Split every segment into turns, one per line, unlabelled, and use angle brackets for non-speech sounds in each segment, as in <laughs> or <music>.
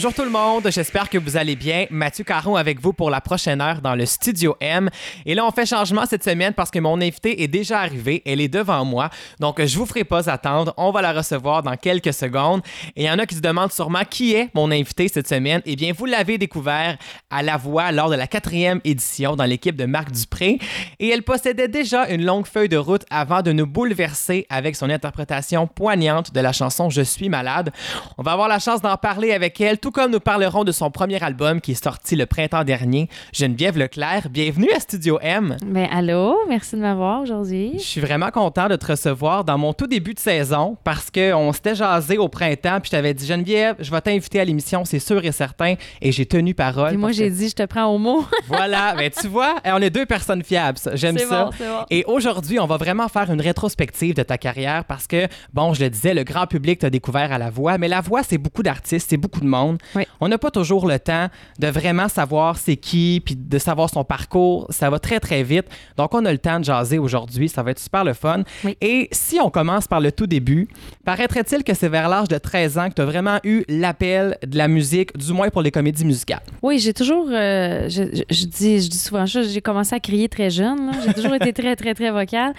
Bonjour tout le monde, j'espère que vous allez bien. Mathieu Caron avec vous pour la prochaine heure dans le Studio M. Et là, on fait changement cette semaine parce que mon invitée est déjà arrivée, elle est devant moi. Donc, je vous ferai pas attendre, on va la recevoir dans quelques secondes. Et il y en a qui se demandent sûrement qui est mon invité cette semaine. Eh bien, vous l'avez découvert à la voix lors de la quatrième édition dans l'équipe de Marc Dupré. Et elle possédait déjà une longue feuille de route avant de nous bouleverser avec son interprétation poignante de la chanson Je suis malade. On va avoir la chance d'en parler avec elle tout comme nous parlerons de son premier album qui est sorti le printemps dernier, Geneviève Leclerc. Bienvenue à Studio M.
Ben, allô, merci de m'avoir aujourd'hui.
Je suis vraiment content de te recevoir dans mon tout début de saison parce qu'on s'était jasé au printemps, puis je t'avais dit, Geneviève, je vais t'inviter à l'émission, c'est sûr et certain, et j'ai tenu parole.
Et moi, j'ai dit, je te prends au mot. <laughs>
voilà, ben, tu vois, on est deux personnes fiables, j'aime ça.
Bon, bon.
Et aujourd'hui, on va vraiment faire une rétrospective de ta carrière parce que, bon, je le disais, le grand public t'a découvert à la voix, mais la voix, c'est beaucoup d'artistes, c'est beaucoup de monde.
Oui.
On n'a pas toujours le temps de vraiment savoir c'est qui, puis de savoir son parcours. Ça va très, très vite. Donc, on a le temps de jaser aujourd'hui. Ça va être super le fun.
Oui.
Et si on commence par le tout début, paraîtrait-il que c'est vers l'âge de 13 ans que tu as vraiment eu l'appel de la musique, du moins pour les comédies musicales?
Oui, j'ai toujours, euh, je, je- je dis, je dis souvent ça, j'ai commencé à crier très jeune. J'ai toujours été très, très, très vocale.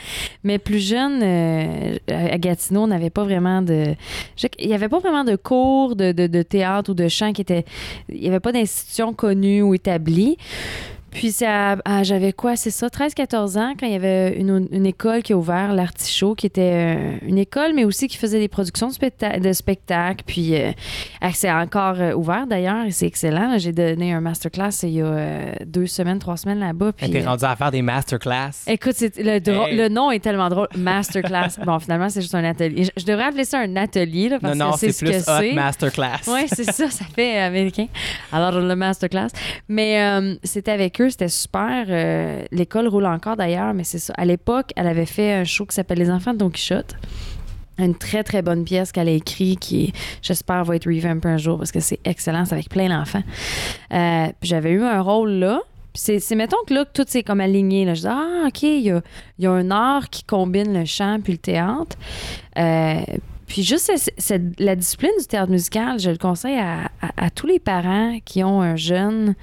Mais plus jeune, euh, à Gatineau, on n'avait pas vraiment de. je- Il n'y avait pas vraiment de cours de, de- de théâtre ou de qui était. Il n'y avait pas d'institution connue ou établie. Puis ça, j'avais quoi, c'est ça, 13-14 ans, quand il y avait une, une école qui a ouvert, l'Artichaut, qui était euh, une école, mais aussi qui faisait des productions de, specta- de spectacles. Puis euh, ah, c'est encore euh, ouvert d'ailleurs, et c'est excellent. J'ai donné un masterclass il y a euh, deux semaines, trois semaines là-bas. Puis,
T'es
euh,
rendu à faire des masterclass?
Écoute, le, dro-
Hey.
le nom est tellement drôle. Masterclass. <laughs> bon, finalement, c'est juste un atelier. Je, je devrais appeler ça un atelier, là, parce
non, non,
que c'est
c'est
ce
plus
que c'est.
masterclass.
Oui, c'est ça, ça fait américain. Alors, le masterclass. Mais c'était avec eux, c'était super. Euh, L'école roule encore d'ailleurs, mais c'est ça. À l'époque, elle avait fait un show qui s'appelle Les Enfants de Don Quichotte. Une très, très bonne pièce qu'elle a écrite qui, j'espère, va être revamped un jour parce que c'est excellent, c'est avec plein d'enfants. Euh, j'avais eu un rôle là. C'est, mettons que là, que tout c'est comme aligné. Là. Je dis, ah, OK, il y a, un art qui combine le chant puis le théâtre. Euh, puis juste la discipline du théâtre musical, je le conseille à tous les parents qui ont un jeune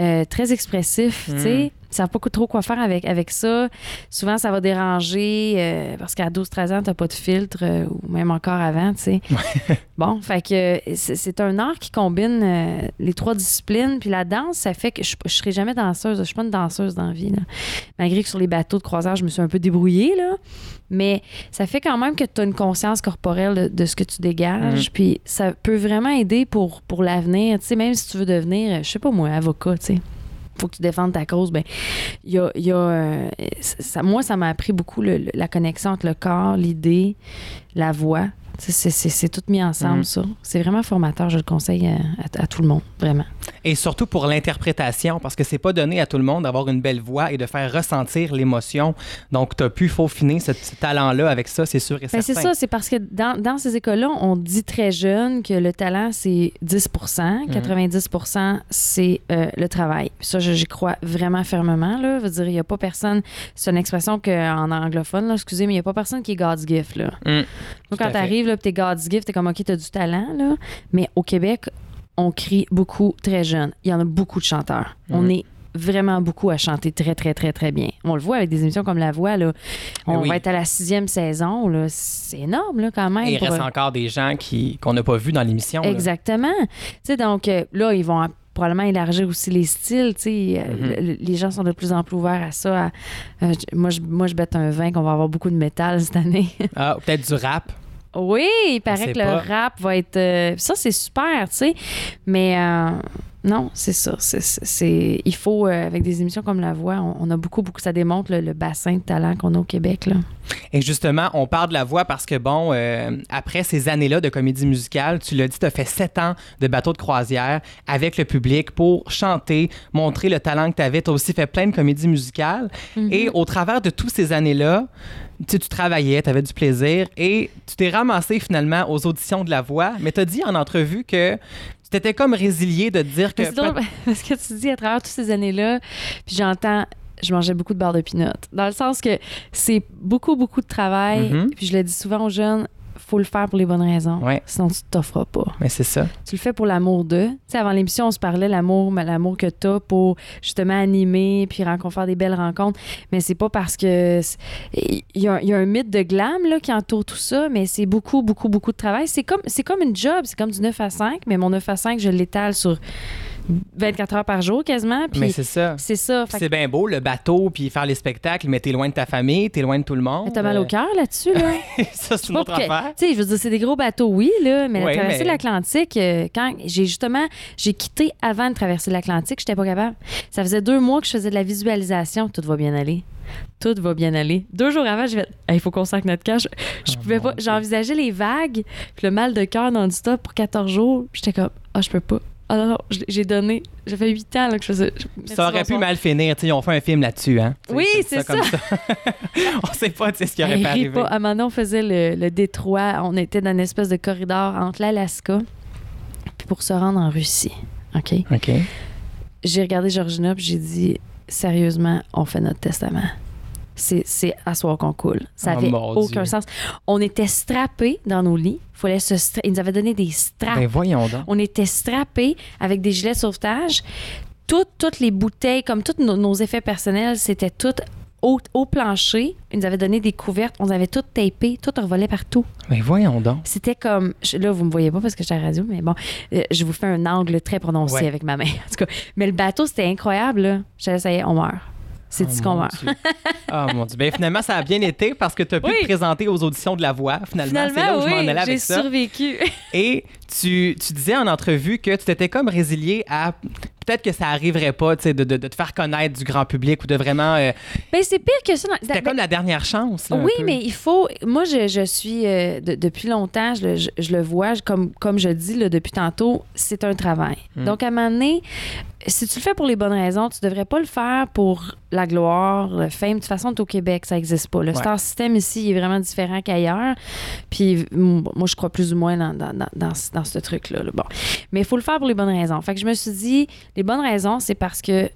euh, très expressif, tu sais. Ils savent pas trop quoi faire avec, avec ça. Souvent, ça va déranger euh, parce qu'à 12-13 ans, t'as pas de filtre euh, ou même encore avant, tu sais. <laughs> bon, fait que c'est un art qui combine euh, les trois disciplines. Puis la danse, ça fait que je, je serai jamais danseuse. Je suis pas une danseuse dans la vie, là. Malgré que sur les bateaux de croisière, je me suis un peu débrouillée, là. Mais ça fait quand même que tu as une conscience corporelle de, de ce que tu dégages. Puis ça peut vraiment aider pour, pour l'avenir. Tu sais, même si tu veux devenir, je sais pas moi, avocat, tu sais. Faut que tu défendes ta cause. Ben, y a. il y a, euh, ça- moi, ça m'a appris beaucoup le- le- la connexion entre le corps, l'idée, la voix. C'est tout mis ensemble,
Mhm.
ça. C'est vraiment formateur. Je le conseille à, à- à tout le monde, vraiment.
Et surtout pour l'interprétation, parce que c'est pas donné à tout le monde d'avoir une belle voix et de faire ressentir l'émotion. Donc, tu as pu faufiner ce, ce talent-là avec ça, c'est sûr et
Ben, c'est ça, c'est parce que dans, dans ces écoles-là, on dit très jeune que le talent, c'est 10% 90% c'est euh, le travail. Ça, j'y crois vraiment fermement. Là. Je veux dire, il n'y a pas personne, c'est une expression qu'en anglophone, là, excusez, mais il n'y a pas personne qui est God's gift. Là.
Mm.
Donc, quand tu arrives, puis t'es God's gift, t'es comme, OK, t'as du talent, là. Mais au Québec, on crie beaucoup très jeune. Il y en a beaucoup de chanteurs. On
Mhm.
est vraiment beaucoup à chanter très, très, très, très bien. On le voit avec des émissions comme La Voix, là.
Mais
On
oui.
va être à la sixième saison, là. C'est énorme, là, quand même.
Et il
pour-
reste encore des gens qui, qu'on n'a pas vus dans l'émission.
Exactement. Sais, donc, euh, là, ils vont probablement élargir aussi les styles. Euh,
Mhm.
le- Les gens sont de plus en plus ouverts à ça. à- euh, moi, je, moi, je bête un vin qu'on va avoir beaucoup de métal cette année.
Ah, peut-être du rap.
Oui, il paraît que le rap va être. euh, ça, c'est super, tu sais. Mais euh, non, c'est ça. C'est- il faut, euh, avec des émissions comme La Voix, on, on a beaucoup, beaucoup. Ça démontre le, le bassin de talent qu'on a au Québec. Là.
Et justement, on parle de la voix parce que, bon, euh, après ces années-là de comédie musicale, tu l'as dit, tu as fait sept ans de bateau de croisière avec le public pour chanter, montrer le talent que tu avais. Tu as aussi fait plein de comédies musicales. Et au travers de toutes ces années-là, tu sais, tu travaillais, tu avais du plaisir et tu t'es ramassé finalement aux auditions de la voix, mais tu as dit en entrevue que t'étais comme résilié de te dire que.
C'est drôle <laughs> parce que tu dis à travers toutes ces années-là, puis j'entends. Je mangeais beaucoup de barres de pinot. Dans le sens que c'est beaucoup, beaucoup de travail.
Mhm.
Puis je le dis souvent aux jeunes, faut le faire pour les bonnes raisons.
Ouais.
Sinon, tu t'offres pas.
Mais c'est ça.
Tu le fais pour l'amour d'eux. Tu sais, avant l'émission, on se parlait l'amour, l'amour que tu as pour justement animer puis rencontrer, faire des belles rencontres. Mais c'est pas parce que. Il y, a, il y a un mythe de glam là, qui entoure tout ça, mais c'est beaucoup, beaucoup, beaucoup de travail. C'est comme, c'est comme une job. C'est comme du 9 à 5, mais mon 9 à 5, je l'étale sur 24 heures par jour quasiment. Puis
Mais c'est ça.
c'est ça. Fait que
C'est bien beau, le bateau, puis faire les spectacles, mais t'es loin de ta famille, t'es loin de tout le monde.
t'as mal au
Euh,
cœur là-dessus, là. <laughs>
ça, c'est une autre
que-
affaire.
Tu sais, je veux dire, c'est des gros bateaux, oui, là, mais
Ouais,
la traversée
mais-
de l'Atlantique, euh, quand j'ai justement, j'ai quitté avant de traverser l'Atlantique, j'étais pas capable. Ça faisait deux mois que je faisais de la visualisation. Tout va bien aller. Tout va bien aller. Deux jours avant, je vais, il faut qu'on sac notre cash. Je
Oh,
pouvais pas. J'envisageais les vagues, puis le mal de cœur non-stop pour 14 jours. J'étais comme, ah, je peux pas. Ah non, non, j'ai donné. Ça fait 8 ans là, que je faisais.
Ça aurait pu mal finir. tu sais, Ils ont fait un film là-dessus. Hein?
Oui,
je dis
c'est
comme <laughs> On sait pas ce qui aurait pu arriver.
pas. À un moment donné, on faisait le, le détroit. On était dans une espèce de corridor entre l'Alaska pour se rendre en Russie. OK?
OK.
J'ai regardé Georgina puis j'ai dit sérieusement, on fait notre testament. C'est, à soir qu'on coule. Ça
Oh,
avait
mon
aucun
Dieu.
sens. On était strappés dans nos lits. Fallait se stra- Ils nous avaient donné des straps.
Ben voyons donc.
On était strappés avec des gilets de sauvetage. Toutes, toutes les bouteilles, comme tous nos, nos effets personnels, c'était tout au, au plancher. Ils nous avaient donné des couvertes. On avait tout tapé. Tout revolait partout.
Ben voyons donc.
C'était comme. je- Là, vous me voyez pas parce que j'étais à la radio, mais bon, euh, je vous fais un angle très prononcé
Ouais.
avec ma main. En tout cas, mais le bateau, c'était incroyable. Là. Je disais, ça y est, on meurt. C'est
Oh,
qu'on.
Dieu. Ah mon Dieu. Ben finalement, ça a bien été parce que tu as pu
Oui.
te présenter aux auditions de la voix. Finalement, c'est là où je m'en
oui,
allais
j'ai
avec ça.
survécu. <laughs>
Et tu, tu disais en entrevue que tu t'étais comme résilié à peut-être que ça arriverait pas tu sais, de, de, de te faire connaître du grand public ou de vraiment. euh,
ben, c'est pire que ça. dans-
C'était
ben,
comme la dernière chance. là,
Oui, mais il faut. Moi, je, je suis. euh, de- depuis longtemps, je, le- je- je le vois, je- comme, comme je dis là, depuis tantôt, c'est un travail.
Mm.
Donc, à un moment donné, si tu le fais pour les bonnes raisons, tu devrais pas le faire pour la gloire, le fame. De toute façon, au Québec, ça n'existe pas. Le
Ouais.
star system ici il est vraiment différent qu'ailleurs. Puis, moi, je crois plus ou moins dans, dans, dans, dans ce- truc-là. là. Bon. Mais il faut le faire pour les bonnes raisons. Fait que je me suis dit, les bonnes raisons, c'est parce que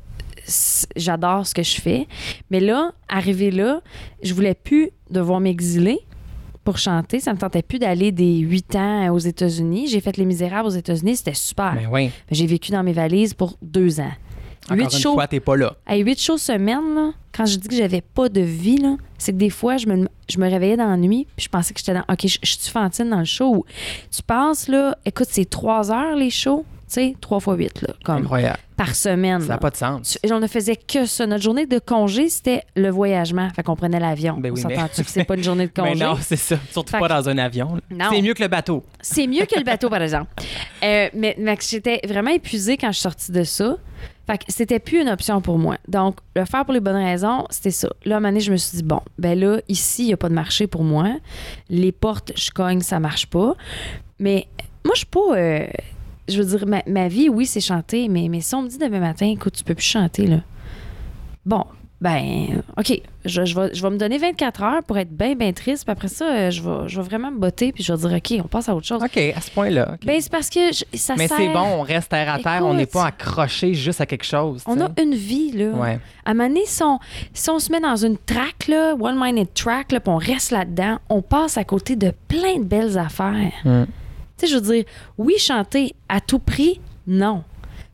j'adore ce que je fais. Mais là, arrivé là, je voulais plus devoir m'exiler pour chanter. Ça me tentait plus d'aller des 8 ans aux États-Unis. J'ai fait Les Misérables aux États-Unis, c'était super.
Ben oui.
J'ai vécu dans mes valises pour deux ans.
Encore une
shows,
fois, t'es pas là.
à huit shows semaine, là, quand je dis que j'avais pas de vie, c'est que des fois, je me, je me réveillais dans la nuit, puis je pensais que j'étais dans. OK, je, je suis Fantine dans le show. Tu passes, là, écoute, c'est trois heures les shows, tu sais, trois fois huit, là, comme
Incroyable.
par semaine.
Ça n'a pas de sens.
Tu- On ne faisait que ça. Notre journée de congé, c'était le voyagement. Fait qu'on prenait l'avion.
Ben oui,
On
mais-
s'entend-tu que c'est pas une <laughs> journée de
Mais
congé?
non, c'est ça. Surtout
Fait
pas
que-
dans un avion. C'est mieux que le bateau.
C'est mieux que le bateau, par exemple. <laughs> Euh, mais mais j'étais vraiment épuisée quand je suis sortie de ça. Fait que c'était plus une option pour moi. Donc, le faire pour les bonnes raisons, c'était ça. Là, à un moment donné, je me suis dit, bon, ben là, ici, il n'y a pas de marché pour moi. Les portes, je cogne, ça marche pas. Mais moi, je suis pas. euh, je veux dire, ma, ma vie, oui, c'est chanter, mais, mais si on me dit demain matin, écoute, tu peux plus chanter, là. Bon, ben, OK, je, je, vais, je vais me donner 24 heures pour être bien, bien triste. Puis après ça, euh, je vais, je vais vraiment me botter, puis je vais dire, OK, on passe à autre chose.
OK, à ce point-là.
Ben, c'est parce que je- ça
Mais
sert...
c'est bon, on reste terre à terre, on n'est pas accroché juste à quelque chose.
On a une vie, là.
Ouais.
À un moment donné, si on, si on se met dans une track, là, one-minded track, là, puis on reste là-dedans, on passe à côté de plein de belles affaires.
Mm.
Tu sais, je veux dire, oui, chanter à tout prix, non.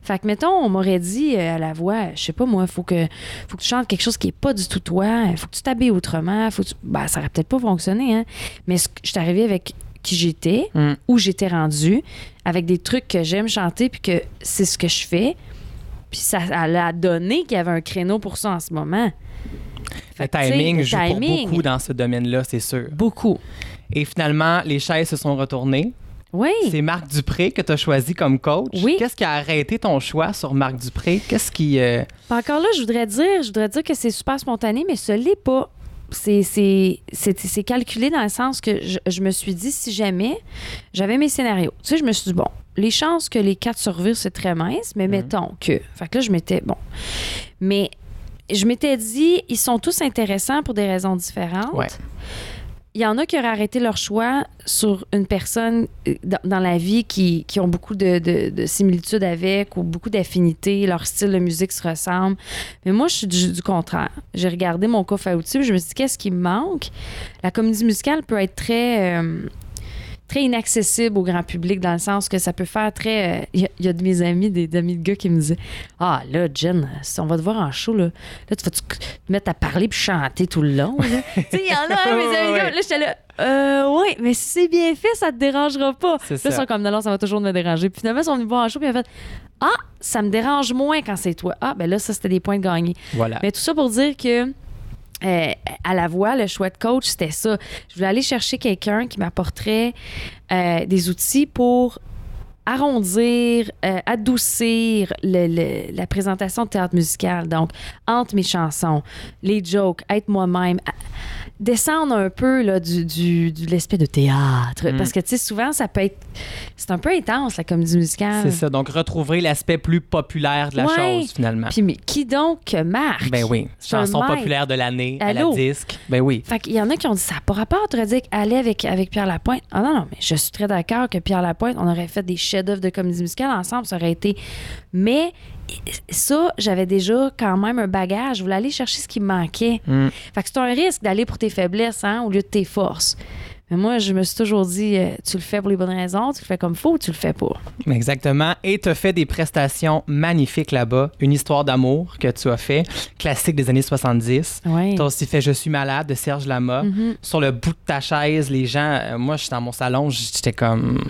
Fait que, mettons, on m'aurait dit euh, à la voix, je sais pas moi, faut que, faut que tu chantes quelque chose qui est pas du tout toi, faut que tu t'habilles autrement, faut que tu... Ben, ça aurait peut-être pas fonctionné, hein. Mais ce que- je suis arrivée avec qui j'étais,
Mm.
où j'étais rendue, avec des trucs que j'aime chanter, puis que c'est ce que je fais. Puis ça a donné qu'il y avait un créneau pour ça en ce moment.
Le
Fait
timing
le
joue
timing,
pour beaucoup dans ce domaine-là, c'est sûr.
Beaucoup.
Et finalement, les chaises se sont retournées.
Oui.
C'est Marc Dupré que tu as choisi comme coach.
Oui.
Qu'est-ce qui a arrêté ton choix sur Marc Dupré? Qu'est-ce qui. euh,
encore là, je voudrais dire, je voudrais dire que c'est super spontané, mais ce l'est pas. C'est, c'est, c'est, c'est calculé dans le sens que je, je me suis dit, si jamais j'avais mes scénarios, tu sais, je me suis dit, bon, les chances que les quatre survivent, c'est très mince, mais mettons que. Fait que là, je m'étais, bon. Mais je m'étais dit, ils sont tous intéressants pour des raisons différentes.
Ouais.
Il y en a qui auraient arrêté leur choix sur une personne euh, dans, la vie qui, qui ont beaucoup de, de- de similitudes avec ou beaucoup d'affinités, leur style de musique se ressemble. Mais moi, je suis du, contraire. J'ai regardé mon coffre à outils, je me suis dit, qu'est-ce qui me manque? La comédie musicale peut être très... euh, très inaccessible au grand public dans le sens que ça peut faire très. euh, Il y, a- il y a de mes amis, des amis de gars qui me disaient Ah, là, Jen, si on va te voir en show, là, là tu vas te mettre à parler puis chanter tout le long. tu sais, il y en a, hein, <laughs> mes amis de gars. Là, j'étais là Euh, ouais, mais si c'est bien fait, ça te dérangera pas. Là,
ça.
sont comme non, non, ça va toujours me déranger. Puis finalement, ils sont venus voir en show puis ont fait Ah, ça me dérange moins quand c'est toi. Ah, ben là, ça, c'était des points de gagner.
Voilà.
Mais tout ça pour dire que euh, à la voix, le choix de coach, c'était ça. Je voulais aller chercher quelqu'un qui m'apporterait euh, des outils pour arrondir, euh, adoucir le- le- la présentation de théâtre musical. Donc, entre mes chansons, les jokes, être moi-même, descendre un peu là, du, du- de l'aspect de théâtre.
Mm.
Parce que, tu sais, souvent, ça peut être... C'est un peu intense, la comédie musicale.
C'est ça. Donc, retrouver l'aspect plus populaire de la
Ouais.
chose, finalement.
Puis, mais qui donc Marc?
Ben oui. Chanson populaire de l'année à la disque. Ben oui.
Fait qu'il y en a qui ont dit ça pas rapport, tu aurais dit aller avec, avec Pierre Lapointe. Ah non, non, mais je suis très d'accord que Pierre Lapointe, on aurait fait des chefs-d'œuvre de comédie musicale ensemble, ça aurait été. Mais ça, j'avais déjà quand même un bagage. Je voulais aller chercher ce qui me manquait.
Mm.
Fait que c'est un risque d'aller pour tes faiblesses hein, au lieu de tes forces. Mais moi, je me suis toujours dit, euh, tu le fais pour les bonnes raisons, tu le fais comme faut ou tu le fais pas?
Exactement. Et tu as fait des prestations magnifiques là-bas. Une histoire d'amour que tu as fait, classique des années 70.
Oui.
Tu as aussi fait Je suis malade de Serge Lama.
Mhm.
Sur le bout de ta chaise, les gens, euh, moi, j'étais dans mon salon, j'étais comme.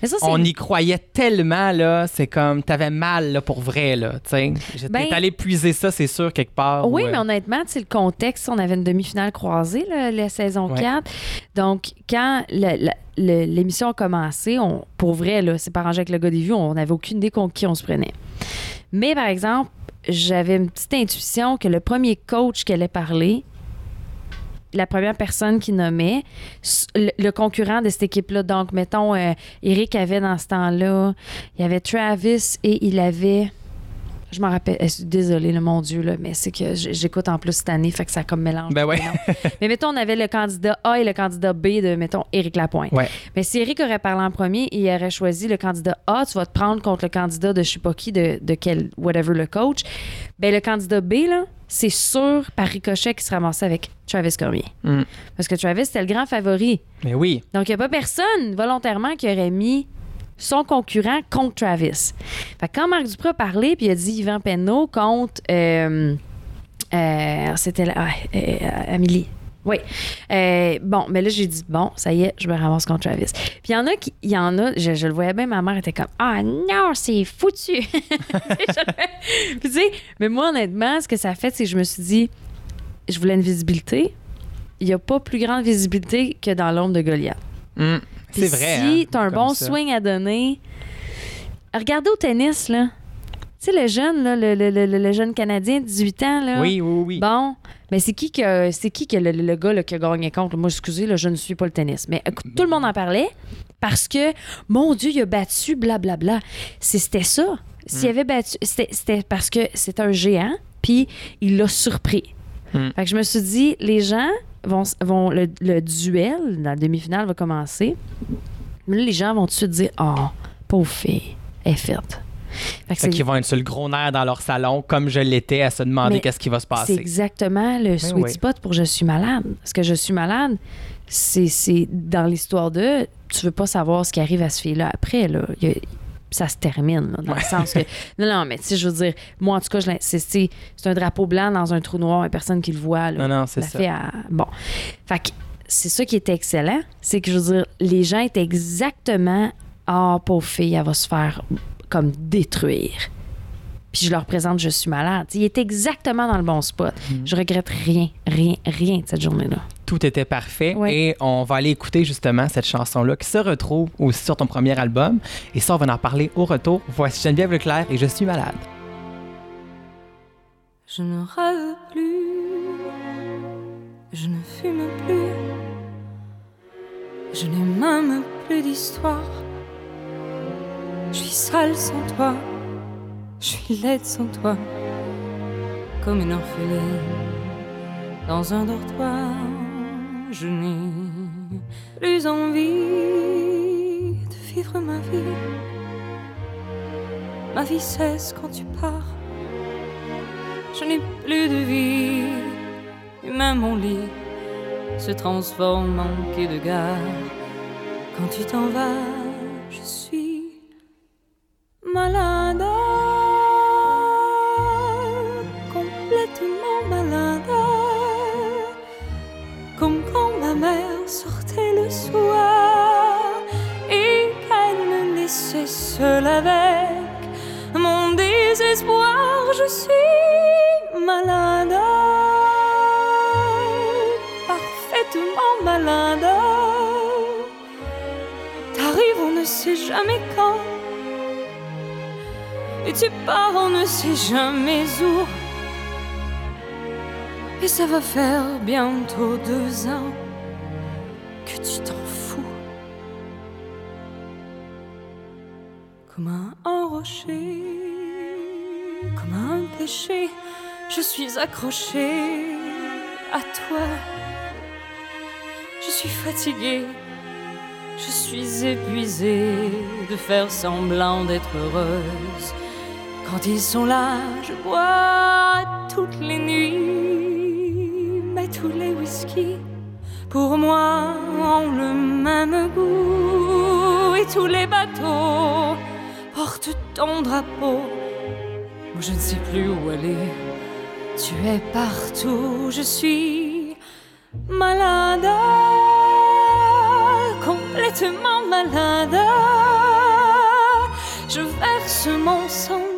Mais ça,
On y croyait tellement, là. C'est comme, t'avais mal, là, pour vrai, là. Tu sais. J'étais
Ben-
allé puiser ça, c'est sûr, quelque part.
Oui,
ou, euh,
mais honnêtement, tu le contexte, on avait une demi-finale croisée, là, la saison
Ouais.
4. Donc, quand la- le- l'émission a commencé, on, pour vrai, c'est arrangé avec le gars des vues, on n'avait aucune idée contre qui on se prenait. Mais par exemple, j'avais une petite intuition que le premier coach qui allait parler, la première personne qui nommait, le concurrent de cette équipe-là, donc mettons, euh, Eric avait dans ce temps-là, il y avait Travis et il avait. Je m'en rappelle, je suis désolée, là, mon Dieu, là, mais c'est que j'écoute en plus cette année, fait que ça comme mélange.
Ben ouais. <laughs>
mais mettons, on avait le candidat A et le candidat B de, mettons, Éric Lapointe.
Ouais.
Mais si Éric aurait parlé en premier et il aurait choisi le candidat A, tu vas te prendre contre le candidat de je sais pas qui, de, de quel, whatever, le coach. Ben le candidat B, là, c'est sûr, par ricochet, qu'il se ramassait avec Travis Cormier.
Mm.
Parce que Travis, c'était le grand favori.
Mais oui.
Donc, il n'y a pas personne volontairement qui aurait mis son concurrent contre Travis. Fait quand Marc Dupré a parlé, puis il a dit Yvan Penneau contre. euh, euh, C'était ah, Amélie. Oui. Bon, mais là, j'ai dit, bon, ça y est, je me ramasse contre Travis. Puis il y en a qui. Il y en a, je, le voyais bien, ma mère était comme, ah non, c'est foutu. <laughs> Puis tu sais, mais moi, honnêtement, ce que ça fait, c'est que je me suis dit, je voulais une visibilité. Il n'y a pas plus grande visibilité que dans l'ombre de Goliath.
Mm. C'est vrai.
Si
hein,
tu as un bon
ça.
swing à donner, regardez au tennis, là. Tu sais, le jeune, là, le, le- le- le jeune Canadien de 18 ans, là.
Oui, oui, oui.
Bon, mais c'est qui que c'est qui que le, gars là, qui a gagné contre? Moi, excusez, là, je ne suis pas le tennis. Mais écoute, tout le monde en parlait parce que, mon Dieu, il a battu, blablabla. C'est- C'était ça. S'il
Mm.
avait battu, c'était c'était parce que c'est un géant, puis il l'a surpris.
Mm.
Fait que je me suis dit, les gens vont. vont le, le duel dans la demi-finale va commencer. Mais là, les gens vont tout de suite dire Oh, pauvre fille, elle est faite. Fait c'est-
qu'ils vont être sur le gros nerf dans leur salon, comme je l'étais, à se demander qu'est-ce qui va se
C'est
passer.
exactement le sweet
oui.
spot pour je suis malade. Parce que je suis malade, c'est c'est dans l'histoire de tu veux pas savoir ce qui arrive à ce fille-là après. Là. Il y a- ça se termine, là, dans le sens que. <laughs> Non, non, mais tu sais, je veux dire, moi, en tout cas, c'est un drapeau blanc dans un trou noir, il y a personne qui le voit. Là.
Non, non, c'est ça.
fille a- Bon. Fait que c'est ça qui était excellent. C'est que, je veux dire, les gens étaient exactement Ah, pauvre fille, elle va se faire comme détruire. Puis je leur présente Je suis malade. Il est exactement dans le bon spot.
Mm.
Je regrette rien, rien, rien de cette journée-là.
Tout était parfait.
Ouais.
Et on va aller écouter justement cette chanson-là qui se retrouve aussi sur ton premier album. Et ça, on va en parler au retour. Voici Geneviève Leclerc et Je suis malade.
Je ne rêve plus, je ne fume plus, je n'ai même plus d'histoire. Je suis sale sans toi, je suis laide sans toi, comme une orpheline dans un dortoir. Je n'ai plus envie de vivre ma vie. Ma vie cesse quand tu pars. Je n'ai plus de vie, et même mon lit se transforme en quai de gare Quand tu t'en vas, tu pars, on ne sait jamais où. Et ça va faire bientôt deux ans que tu t'en fous. Comme un rocher, comme un péché, je suis accrochée à toi. Je suis fatiguée, je suis épuisée de faire semblant d'être heureuse. Quand ils sont là, je bois toutes les nuits, mais tous les whisky pour moi ont le même goût et tous les bateaux portent ton drapeau. Moi, je ne sais plus où aller. Tu es partout, je suis malade, complètement malade. Je verse mon sang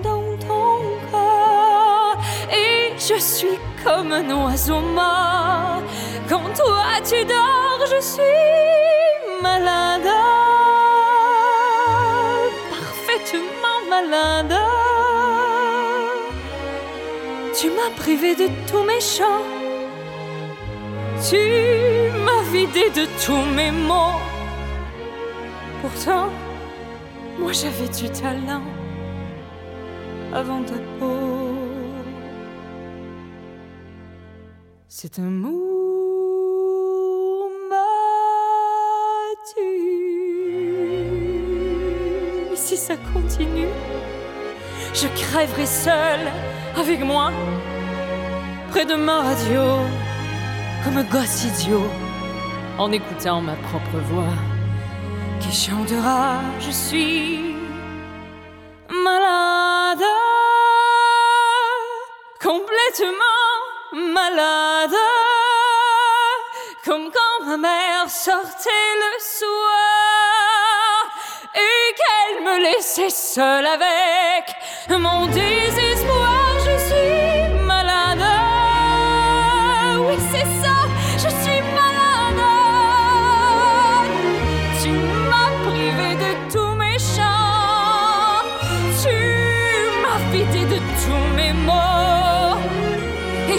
je suis comme un oiseau mort. Quand toi tu dors, je suis malade, parfaitement malade. Tu m'as privé de tous mes chants, tu m'as vidé de tous mes mots. Pourtant, moi j'avais du talent avant ta peau. C'est un mou Et si ça continue, je crèverai seule avec moi, près de ma radio, comme un gosse idiot, en écoutant ma propre voix qui chantera Je suis malade, complètement malade, comme quand ma mère sortait le soir et qu'elle me laissait seule avec mon désespoir.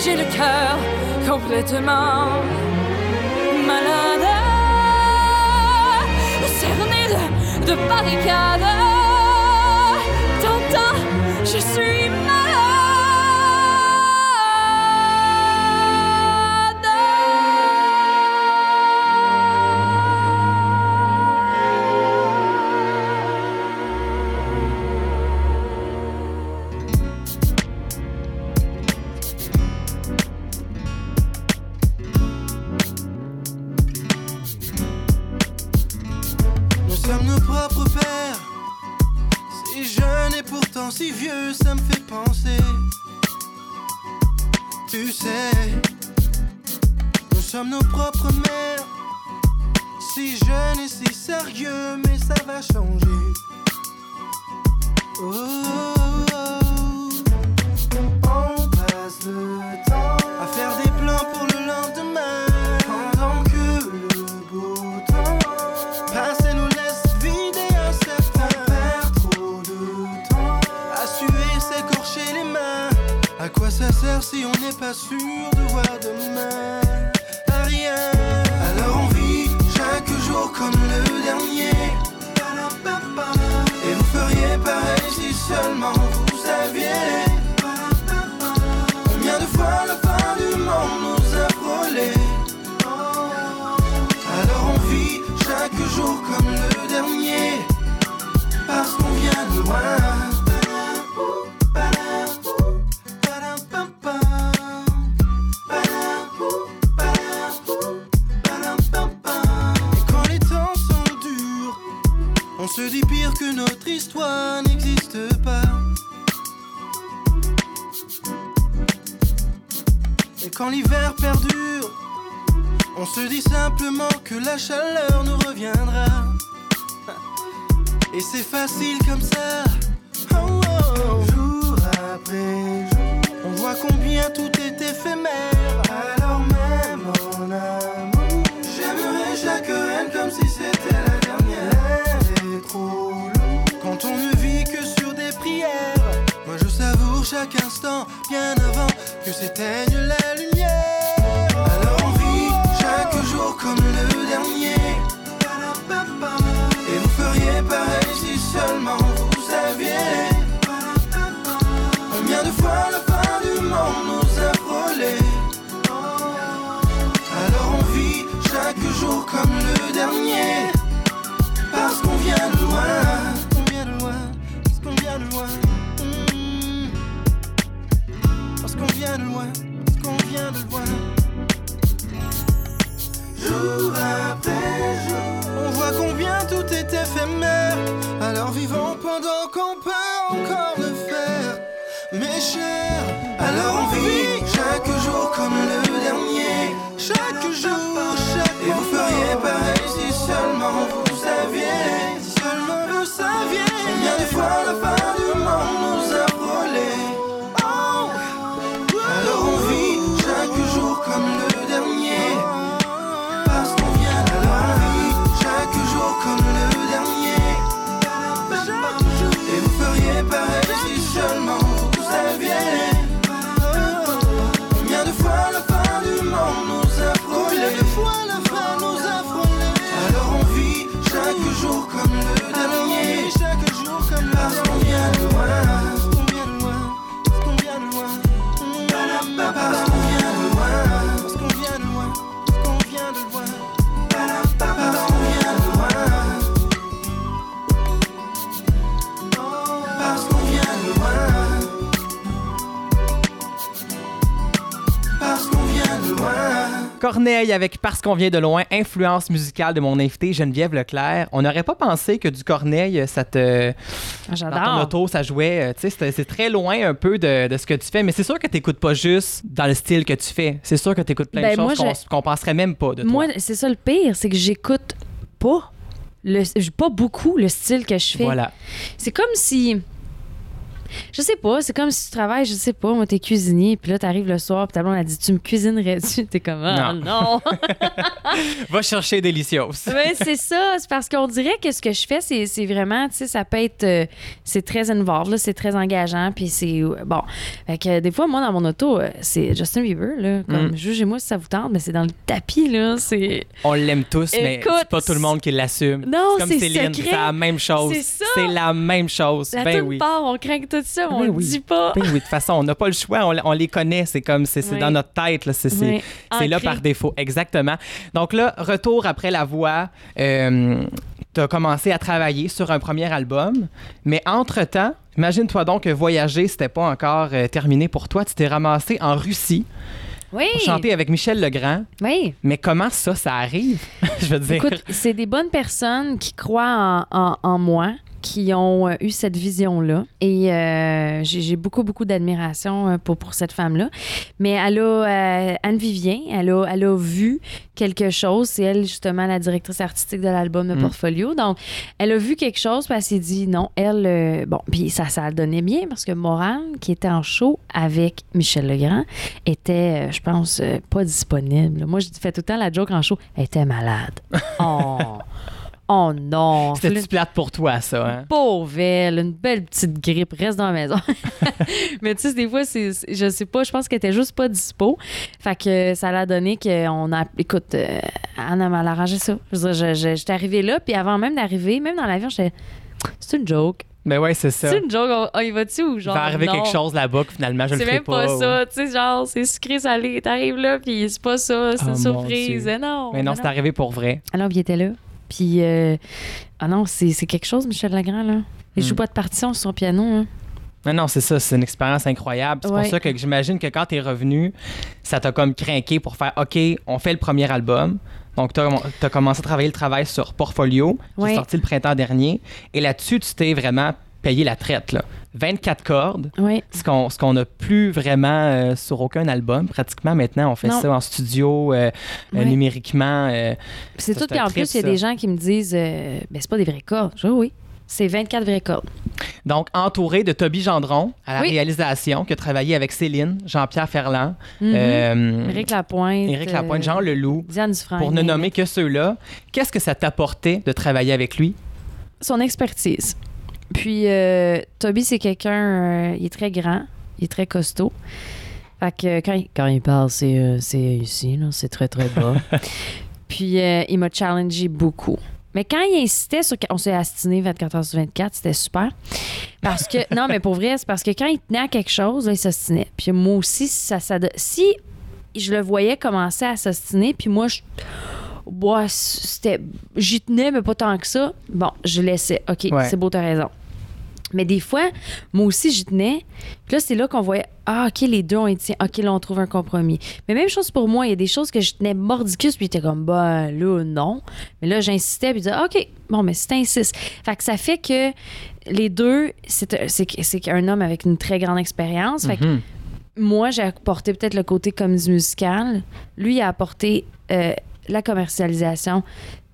J'ai le cœur complètement malade, cerné de, de barricades. T'entends, je suis
Nous chaleur nous reviendra. Et c'est facile comme ça. Oh, oh. Jour après jour, on voit combien tout est éphémère. Alors même en amour, j'aimerais chaque reine comme si c'était la dernière. Est trop quand on ne vit que sur des prières. Moi je savoure chaque instant bien avant que s'éteigne la lumière. Combien de fois la fin du monde nous a frôlés Alors on vit chaque jour comme le dernier. Parce qu'on vient de loin. On vient de loin. Parce qu'on vient de loin. Mm. Parce qu'on vient de loin. Parce qu'on vient de loin. Jour après jour, on voit combien tout est éphémère. Alors vivons pendant qu'on peut encore le mes chers. Alors on vit chaque jour comme le dernier, chaque jour, chaque Et vous feriez pareil si seulement vous saviez, si seulement vous saviez. Combien de fois la fin
Avec Parce qu'on vient de loin, influence musicale de mon invité Geneviève Leclerc. On n'aurait pas pensé que du Corneille, ça te. Dans ton
J'adore.
auto, ça jouait. euh, Tu sais, c'est très loin un peu de, de ce que tu fais, mais c'est sûr que tu n'écoutes pas juste dans le style que tu fais. C'est sûr que tu écoutes plein
Ben,
de choses qu'on
je-
qu'on penserait même pas de toi.
Moi, c'est ça le pire, c'est que j'écoute pas. Le, pas beaucoup le style que je fais.
voilà.
C'est comme si. Je sais pas, c'est comme si tu travailles, je sais pas, moi t'es cuisinier, puis là t'arrives le soir, puis ta blonde a dit Tu me cuisinerais-tu? <laughs> T'es comme Ah non, <laughs>
Va chercher Delicios.
Mais c'est ça, c'est parce qu'on dirait que ce que je fais, c'est, c'est vraiment, tu sais, ça peut être. euh, c'est très involved, là, c'est très engageant, puis c'est. euh, bon. Fait que euh, des fois, moi, dans mon auto, euh, c'est Justin Bieber, là. Comme,
Mm.
jugez-moi si ça vous tente, mais c'est dans le tapis, là. C'est.
On l'aime tous, mais c'est pas tout le monde qui l'assume.
Non,
comme
c'est
Céline,
secret.
c'est la même chose.
C'est ça.
C'est la même chose.
La
ben oui.
part, on craint tout ça, on
Ben
le
oui.
dit pas.
Ben oui, de toute façon, on n'a pas le choix, on, on les connaît, c'est comme, c'est
Oui.
dans notre tête, c'est
Oui,
là par défaut, exactement. Donc là, retour après la voix, euh, tu as commencé à travailler sur un premier album, mais entre-temps, imagine-toi donc que voyager, c'était pas encore euh, terminé pour toi, tu t'es ramassé en Russie
Oui.
chanter avec Michel Legrand,
Oui.
mais comment ça, ça arrive? <laughs> Je veux dire...
Écoute, c'est des bonnes personnes qui croient en, en- en moi, qui ont euh, eu cette vision-là. Et euh, j'ai beaucoup, beaucoup d'admiration euh, pour, pour cette femme-là. Mais elle a, euh, Anne Vivien, elle a, elle a vu quelque chose. C'est elle, justement, la directrice artistique de l'album de
Mm.
Portfolio. Donc, elle a vu quelque chose, puis elle s'est dit non, elle. euh, bon, puis ça, ça donnait bien parce que Morane, qui était en show avec Michel Legrand, était, je pense, pas disponible. Moi, je fais tout le temps la joke en show. Elle était malade. <laughs> Oh, oh non.
C'était-tu plate pour toi, ça? Hein?
Pauvre elle, une belle petite grippe, reste dans la maison. <laughs> Mais tu sais, des fois, c'est, c'est- je sais pas, je pense qu'elle était juste pas dispo. Fait que ça l'a donné qu'on a. Écoute, euh, Anne a mal arrangé ça. Je veux dire, j'étais arrivée là, puis avant même d'arriver, même dans l'avion, j'étais. C'est une joke.
Ben ouais, c'est ça.
C'est une joke. On, on y va-tu ou
Il
genre.
va arriver
non?
quelque chose là-bas que finalement, je le
C'est
ferai
même pas, ça. Tu sais, genre, c'est sucré salé. T'arrives là, puis c'est pas ça. C'est
Oh,
une
mon
surprise. Eh non.
Mais non,
mais
c'est arrivé pour vrai.
Alors, il était là. Puis, euh, ah non, c'est quelque chose, Michel Legrand, là. Il
Hmm.
joue pas de partition sur son piano, hein.
Non, non, c'est ça, c'est une expérience incroyable. C'est
Ouais.
pour ça que j'imagine que quand t'es revenu, ça t'a comme craqué pour faire OK, on fait le premier album. Donc, tu as, commencé à travailler le travail sur Portfolio, qui est sorti le printemps dernier. Et là-dessus, tu t'es vraiment payé la traite. Là. 24 cordes,
Oui.
ce qu'on ce qu'on n'a plus vraiment euh, sur aucun album. Pratiquement, maintenant, on fait
Non.
ça en studio, euh, euh,
Oui.
numériquement. euh.
C'est tout. Puis en plus, il y a des gens qui me disent ben, c'est pas des vraies cordes. Je dis, oui. C'est 24 vraies cordes.
Donc, entouré de Toby Gendron à la
Oui.
réalisation, qui a travaillé avec Céline, Jean-Pierre Ferland, euh,
Éric Lapointe.
Éric Lapointe, Jean Leloup,
Diane Dufresne.
pour ne nommer que ceux-là. Qu'est-ce que ça t'apportait de travailler avec lui?
Son expertise. Puis, euh, Toby, c'est quelqu'un. euh, il est très grand. Il est très costaud. Fait que quand il, quand il parle, c'est euh, c'est ici, là, c'est très, très bas. <laughs> Puis, il m'a challengé beaucoup. Mais quand il insistait sur. On s'est astiné 24 heures sur 24, c'était super. Parce que. non, mais pour vrai, c'est parce que quand il tenait à quelque chose, là, il s'ostinait. Puis moi aussi, ça, ça, si je le voyais commencer à s'ostiner, puis moi, je. C'était. J'y tenais, mais pas tant que ça. Bon, je laissais. OK,
Ouais.
c'est beau, t'as raison. Mais des fois, moi aussi, j'y tenais. Puis là, c'est là qu'on voyait, ah, OK, les deux ont été, OK, là, on trouve un compromis. Mais même chose pour moi, il y a des choses que je tenais mordicus, puis il était comme, bah, là, non. Mais là, j'insistais, puis je disais, OK, bon, mais si t'insistes. Fait que ça fait que les deux, c'est c'est c'est qu'un homme avec une très grande expérience. Fait que
Mhm.
moi, j'ai apporté peut-être le côté comédie musicale. Lui, il a apporté euh, la commercialisation,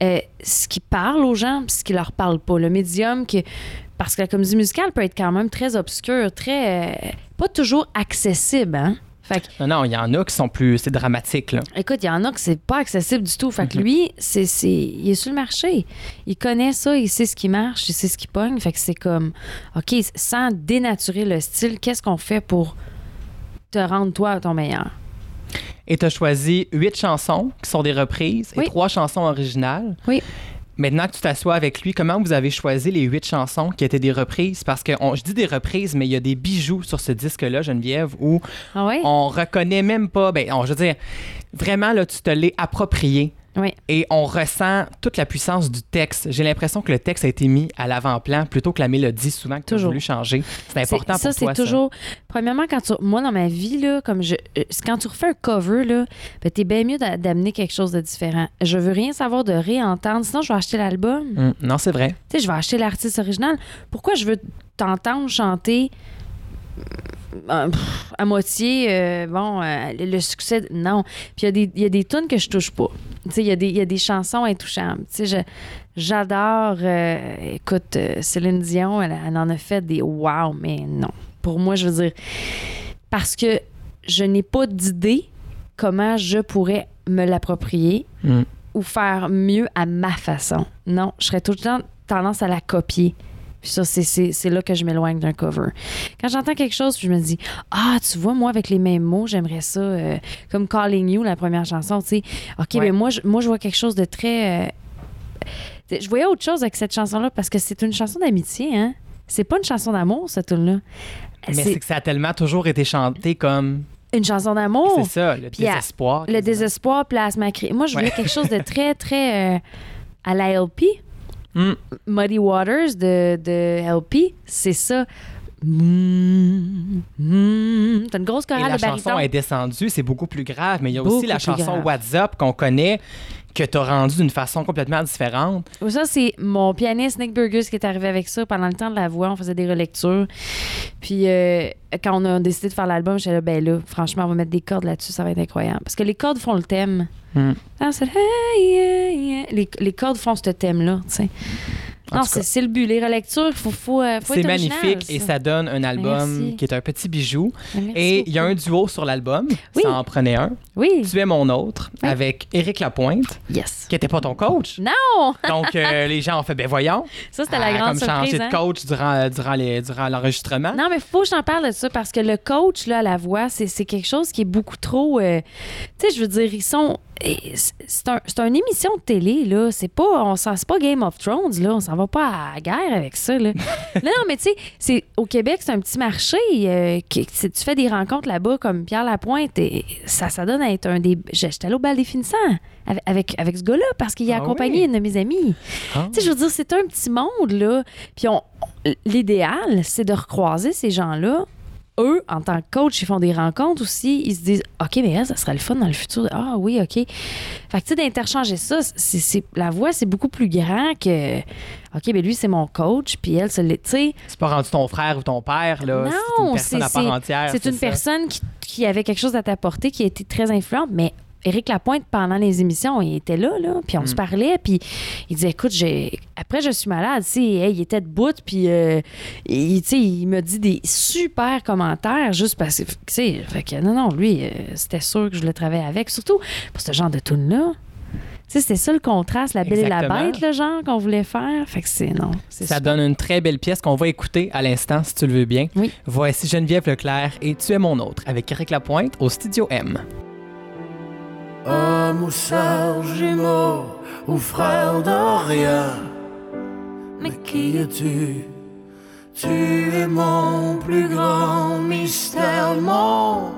euh, ce qui parle aux gens, puis ce qui leur parle pas. Le médium que parce que la comédie musicale peut être quand même très obscure, très euh, pas toujours accessible, hein. Fait que,
Non, non, il y en a qui sont plus. C'est dramatique, là.
écoute, il y en a que c'est pas accessible du tout. Fait que
Mhm.
lui, c'est, c'est, il est sur le marché. Il connaît ça, il sait ce qui marche, il sait ce qui pogne. Fait que c'est comme, OK, sans dénaturer le style, qu'est-ce qu'on fait pour te rendre toi à ton meilleur?
Et tu as choisi huit chansons qui sont des reprises et trois chansons originales.
Oui.
Maintenant que tu t'assois avec lui, comment vous avez choisi les huit chansons qui étaient des reprises? Parce que on- je dis des reprises, mais il y a des bijoux sur ce disque-là, Geneviève, où
Ah ouais?
on reconnaît même pas. Ben, on- je veux dire, vraiment, là, tu te l'es approprié.
Oui.
Et on ressent toute la puissance du texte. J'ai l'impression que le texte a été mis à l'avant-plan plutôt que la mélodie, souvent, que tu as voulu changer. C'est important
ça,
pour toi,
c'est toujours. Premièrement, quand tu, moi, dans ma vie, là, comme je, euh, quand tu refais un cover, là, ben, t'es bien mieux d'a- d'amener quelque chose de différent. Je veux rien savoir de réentendre, sinon je vais acheter l'album.
Hum, non, c'est vrai.
Tu sais, je vais acheter l'artiste original. Pourquoi je veux t'entendre chanter euh, pff, à moitié, euh, bon, euh, le succès, non. Puis il y a des- il y, a des tunes que je touche pas. Il y, a des- il y a des chansons intouchables. J'adore, euh, écoute, euh, Céline Dion, elle, elle en a fait des wow, mais non. Pour moi, je veux dire, parce que je n'ai pas d'idée comment je pourrais me l'approprier
Hum.
ou faire mieux à ma façon. Non, je serais tout le temps tendance à la copier. Puis ça, c'est- c'est c'est là que je m'éloigne d'un cover. Quand j'entends quelque chose, puis je me dis, ah, tu vois, moi, avec les mêmes mots, j'aimerais ça, euh, comme Calling You, la première chanson, tu sais. OK, mais moi je, moi, je vois quelque chose de très. euh, je voyais autre chose avec cette chanson-là parce que c'est une chanson d'amitié, hein. C'est pas une chanson d'amour, cette tune-là.
Mais c'est que ça a tellement toujours été chanté comme.
une chanson d'amour.
C'est ça, le
Puis
désespoir.
Le désespoir place ma Moi, je voulais
Ouais.
quelque chose de très, très euh, à la LP.
Hum.
Muddy Waters de, de LP, c'est ça. Mm, mm. T'as une grosse
Et
chorale
la
de
chanson est descendue, c'est beaucoup plus grave, mais il y a
Beaucoup
aussi la chanson
grave.
What's Up qu'on connaît, que tu as rendue d'une façon complètement différente.
Ça, c'est mon pianiste Nick Burgess qui est arrivé avec ça pendant le temps de la voix. On faisait des relectures. Puis euh, quand on a décidé de faire l'album, j'étais là, ben là, franchement, on va mettre des cordes là-dessus, ça va être incroyable. Parce que les cordes font le thème.
Hmm.
Ah, c'est hey, yeah, yeah. Les, les cordes font ce thème-là, tu sais. Non, c'est le but. Les relectures, il faut, faut, euh, faut
C'est magnifique et ça donne un album
Merci.
qui est un petit bijou.
Ah, merci
Et il y a un duo sur l'album,
Oui.
ça en prenait un.
Oui.
Tu es mon autre,
Oui.
avec Éric Lapointe,
Yes.
qui n'était pas ton coach.
Non! <laughs>
Donc, euh, les gens ont fait, ben voyons.
Ça, c'était la
a
grande
comme
surprise.
changé
hein.
de coach durant, durant, les- durant l'enregistrement.
Non, mais faut que j'en parle de ça parce que le coach, là, à la voix, c'est c'est quelque chose qui est beaucoup trop. euh, tu sais, je veux dire, ils sont. C'est- un, c'est une émission de télé, là. C'est pas, on s'en- pas Game of Thrones, là. On s'en va pas à la guerre avec ça, là. <laughs> non, non, mais tu sais, c'est- au Québec, c'est un petit marché. euh, qui- tu fais des rencontres là-bas comme Pierre Lapointe et ça, ça donne à être un des. J'étais allée au bal des finissants avec, avec, avec ce gars-là parce qu'il a
Ah
accompagné
oui?
une de mes amies.
Ah.
Tu sais, je veux dire, c'est un petit monde, là. Puis on, l'idéal, c'est de recroiser ces gens-là eux, en tant que coach, ils font des rencontres aussi. Ils se disent, OK, mais elle, ça serait le fun dans le futur. Ah oui, OK. Fait que, tu sais, d'interchanger ça, c'est, la voix, c'est beaucoup plus grand que, OK, mais lui, c'est mon coach, puis elle, c'est tu sais,
C'est pas rendu ton frère ou ton père, là.
Non,
c'est une personne
c'est-
à part entière.
c'est une
ça.
personne qui, qui avait quelque chose à t'apporter, qui a été très influente, mais Éric Lapointe, pendant les émissions, il était là, là, puis on
Mm.
se parlait, puis il disait, écoute, j'ai... après, je suis malade, tu sais, hey, il était debout, puis euh, il, il me dit des super commentaires, juste parce que, tu sais, fait que non, non, lui, euh, c'était sûr que je voulais travailler avec, surtout pour ce genre de tune-là. Tu sais, c'était ça le contraste, la belle et la bête, le genre qu'on voulait faire. Fait que c'est, non, c'est
Ça
super.
donne une très belle pièce qu'on va écouter à l'instant, si tu le veux bien.
Oui.
Voici Geneviève Leclerc et Tu es mon autre avec Eric Lapointe au Studio M.
Homme ou sœur jumeau ou frère de rien. Mais qui es-tu? Tu es mon plus grand mystère Mon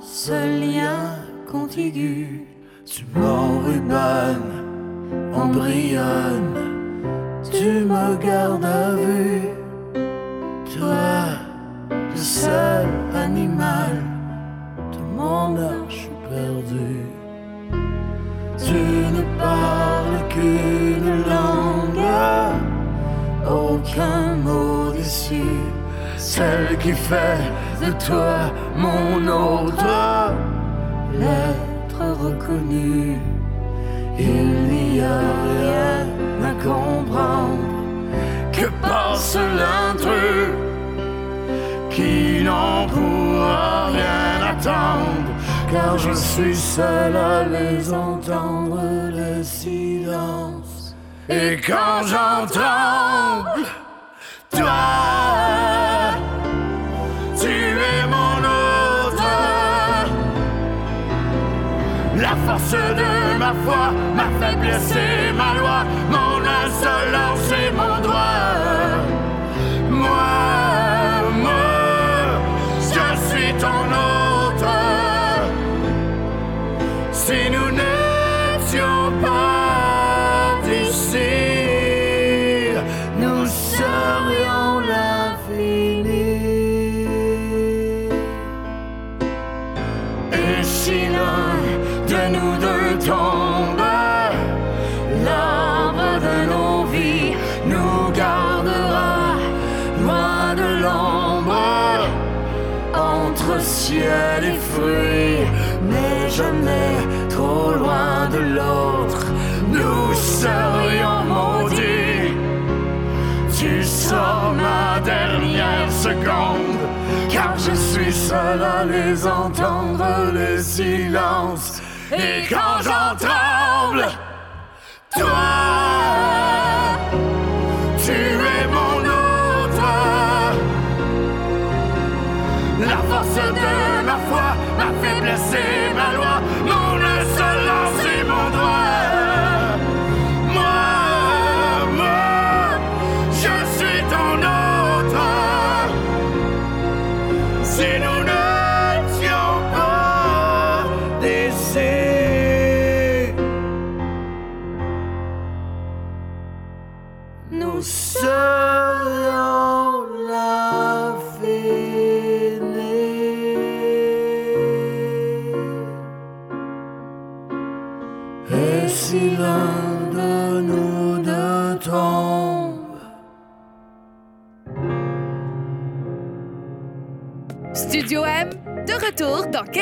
seul lien contigu. Tu m'enrubannes, embrionnes Tu me gardes à vue. Toi, le seul animal de mon arche perdue tu ne parles qu'une langue, aucun mot déçu, celle qui fait de toi mon autre, l'être reconnu. Il n'y a rien à comprendre que par l'intrus qui n'en pourra rien attendre, car je suis seul à les entendre, les silences. Et quand j'entends toi, tu es mon autre. La force de ma foi, ma faiblesse et ma loi, mon insolence et mon droit. Seul à les entendre, les silences. Et quand j'en tremble, toi, tu es mon autre. La force de ma foi, ma faiblesse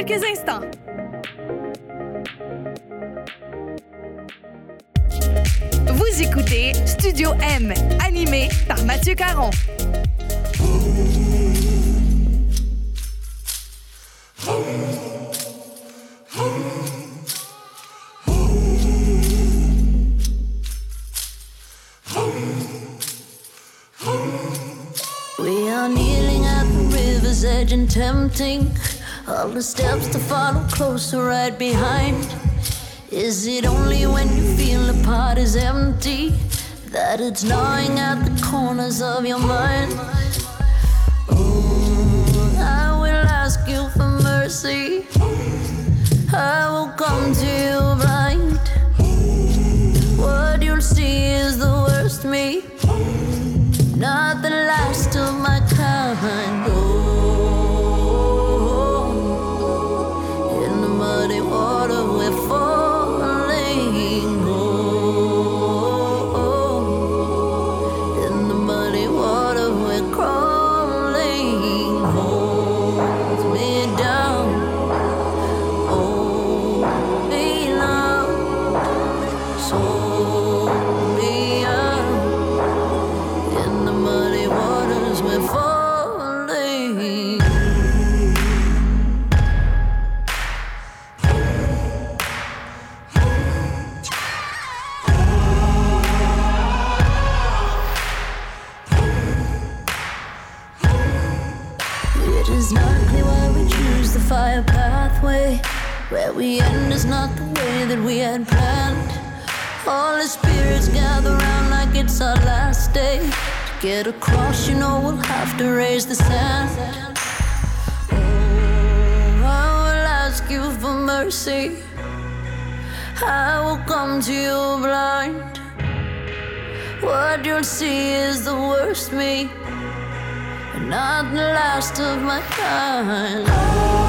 quelques instants. Vous écoutez Studio M, animé par Mathieu Caron.
We are kneeling at the river's edge and tempting all the steps to follow closer right behind. Is it only when you feel the pot is empty that it's gnawing at the corners of your mind? I will ask you for mercy. I will come to you not the last of my kind.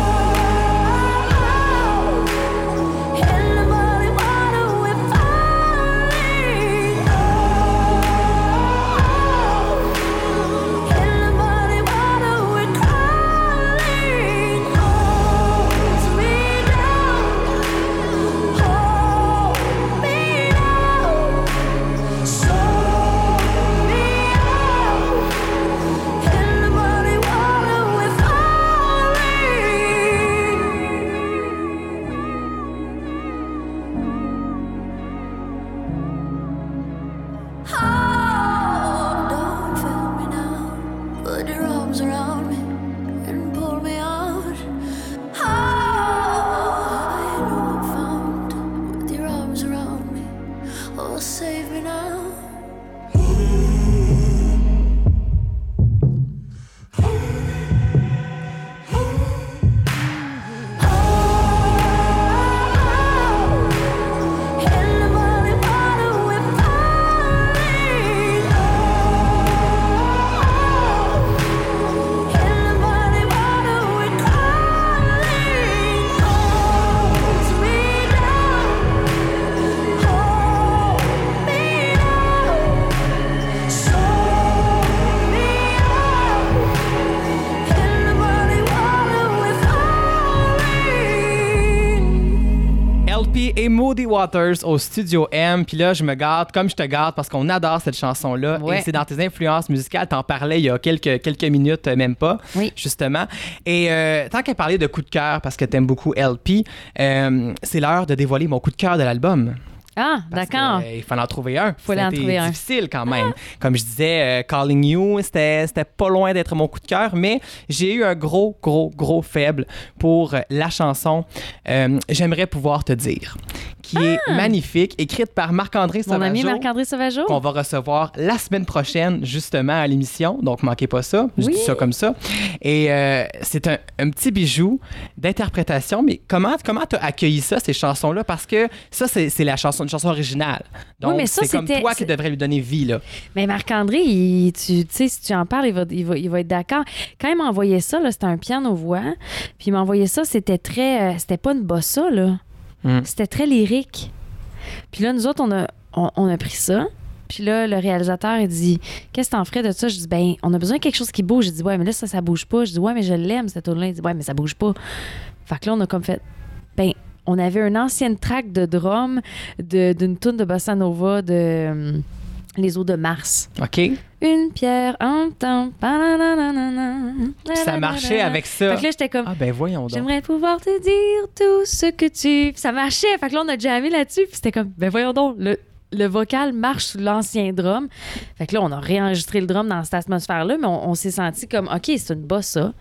Waters au Studio M. Puis là, je me garde comme je te garde parce qu'on adore cette chanson-là.
Ouais.
Et c'est dans tes influences musicales. T'en parlais il y a quelques, quelques minutes, euh, même pas,
Oui.
justement. Et euh, tant qu'à parler de coup de cœur, parce que t'aimes beaucoup LP, euh, c'est l'heure de dévoiler mon coup de cœur de l'album.
Ah, d'accord.
euh, il fallait en trouver un.
Fallait en
C'était
trouver un.
difficile quand même. Comme je disais, euh, Calling You, c'était pas loin d'être mon coup de cœur, mais j'ai eu un gros, gros, gros faible pour euh, la chanson J'aimerais pouvoir te dire, qui est magnifique, écrite par Marc-André
Ah! Mon ami
Sauvageau,
Marc-André Sauvageau?
qu'on va recevoir la semaine prochaine, justement, à l'émission. Donc, manquez pas ça. Je
Oui.
dis ça comme ça. Et euh, c'est un, un petit bijou d'interprétation. Mais comment comment t'as accueilli ça, ces chansons-là? Parce que ça, c'est la chanson, une chanson originale. Donc, c'est comme toi qui devrais lui donner vie, là.
Mais Marc-André, tu sais, si tu en parles, il va, il va, il va être d'accord. Quand il m'a envoyé ça, là, c'était un piano-voix. Puis il m'a envoyé ça, c'était très. euh, c'était pas une bossa, là.
Mm.
C'était très lyrique. Puis là, nous autres, on a, on, a pris ça. Puis là, le réalisateur, il dit Qu'est-ce que t'en ferais de ça Je dis Ben, on a besoin de quelque chose qui bouge. Je dis Ouais, mais là, ça, ça bouge pas. Je dis Ouais, mais je l'aime, cette tune là Il dit Ouais, mais ça bouge pas. Fait que là, on a comme fait Ben, on avait une ancienne track de drum de- d'une tune de bossa nova de Les eaux de Mars.
OK?
Une pierre en temps.
ça marchait avec ça.
Fait que là, j'étais comme
Ah, ben voyons donc.
J'aimerais pouvoir te dire tout ce que tu. Ça marchait. Fait que là, on a jammé là-dessus. Puis c'était comme, ben voyons donc, le, le vocal marche sous l'ancien drum. Fait que là, on a réenregistré le drum dans cette atmosphère-là, mais on, on s'est senti comme, OK, c'est une bossa.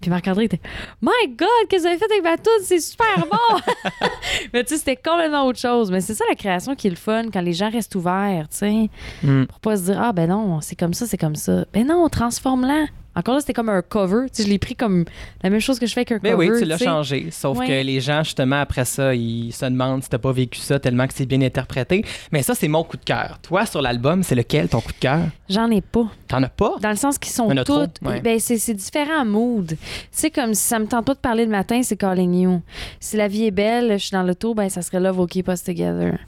Puis Marc-André était, My God, qu'est-ce que vous avez fait avec ma tune? C'est super bon! <laughs> mais tu sais, c'était complètement autre chose. Mais c'est ça la création qui est le fun, quand les gens restent ouverts, tu sais.
Mm.
Pour pas se dire, ah ben non, c'est comme ça, c'est comme ça. Ben non, transforme-la. Encore là, c'était comme un cover. Tu sais, je l'ai pris comme la même chose que je fais avec un
Ben
cover.
oui, tu l'as changé. Sauf
Ouais.
que les gens, justement, après ça, ils se demandent si t'as pas vécu ça tellement que c'est bien interprété. Mais ça, c'est mon coup de cœur. Toi, sur l'album, c'est lequel ton coup de cœur?
J'en ai pas.
T'en as pas?
Dans le sens qu'ils sont toutes.
ouais.
Ben, c'est, différents moods. C'est comme si ça me tente pas de parler le matin, c'est Calling You. Si la vie est belle, je suis dans l'auto, ben ça serait Love Keep Us Together.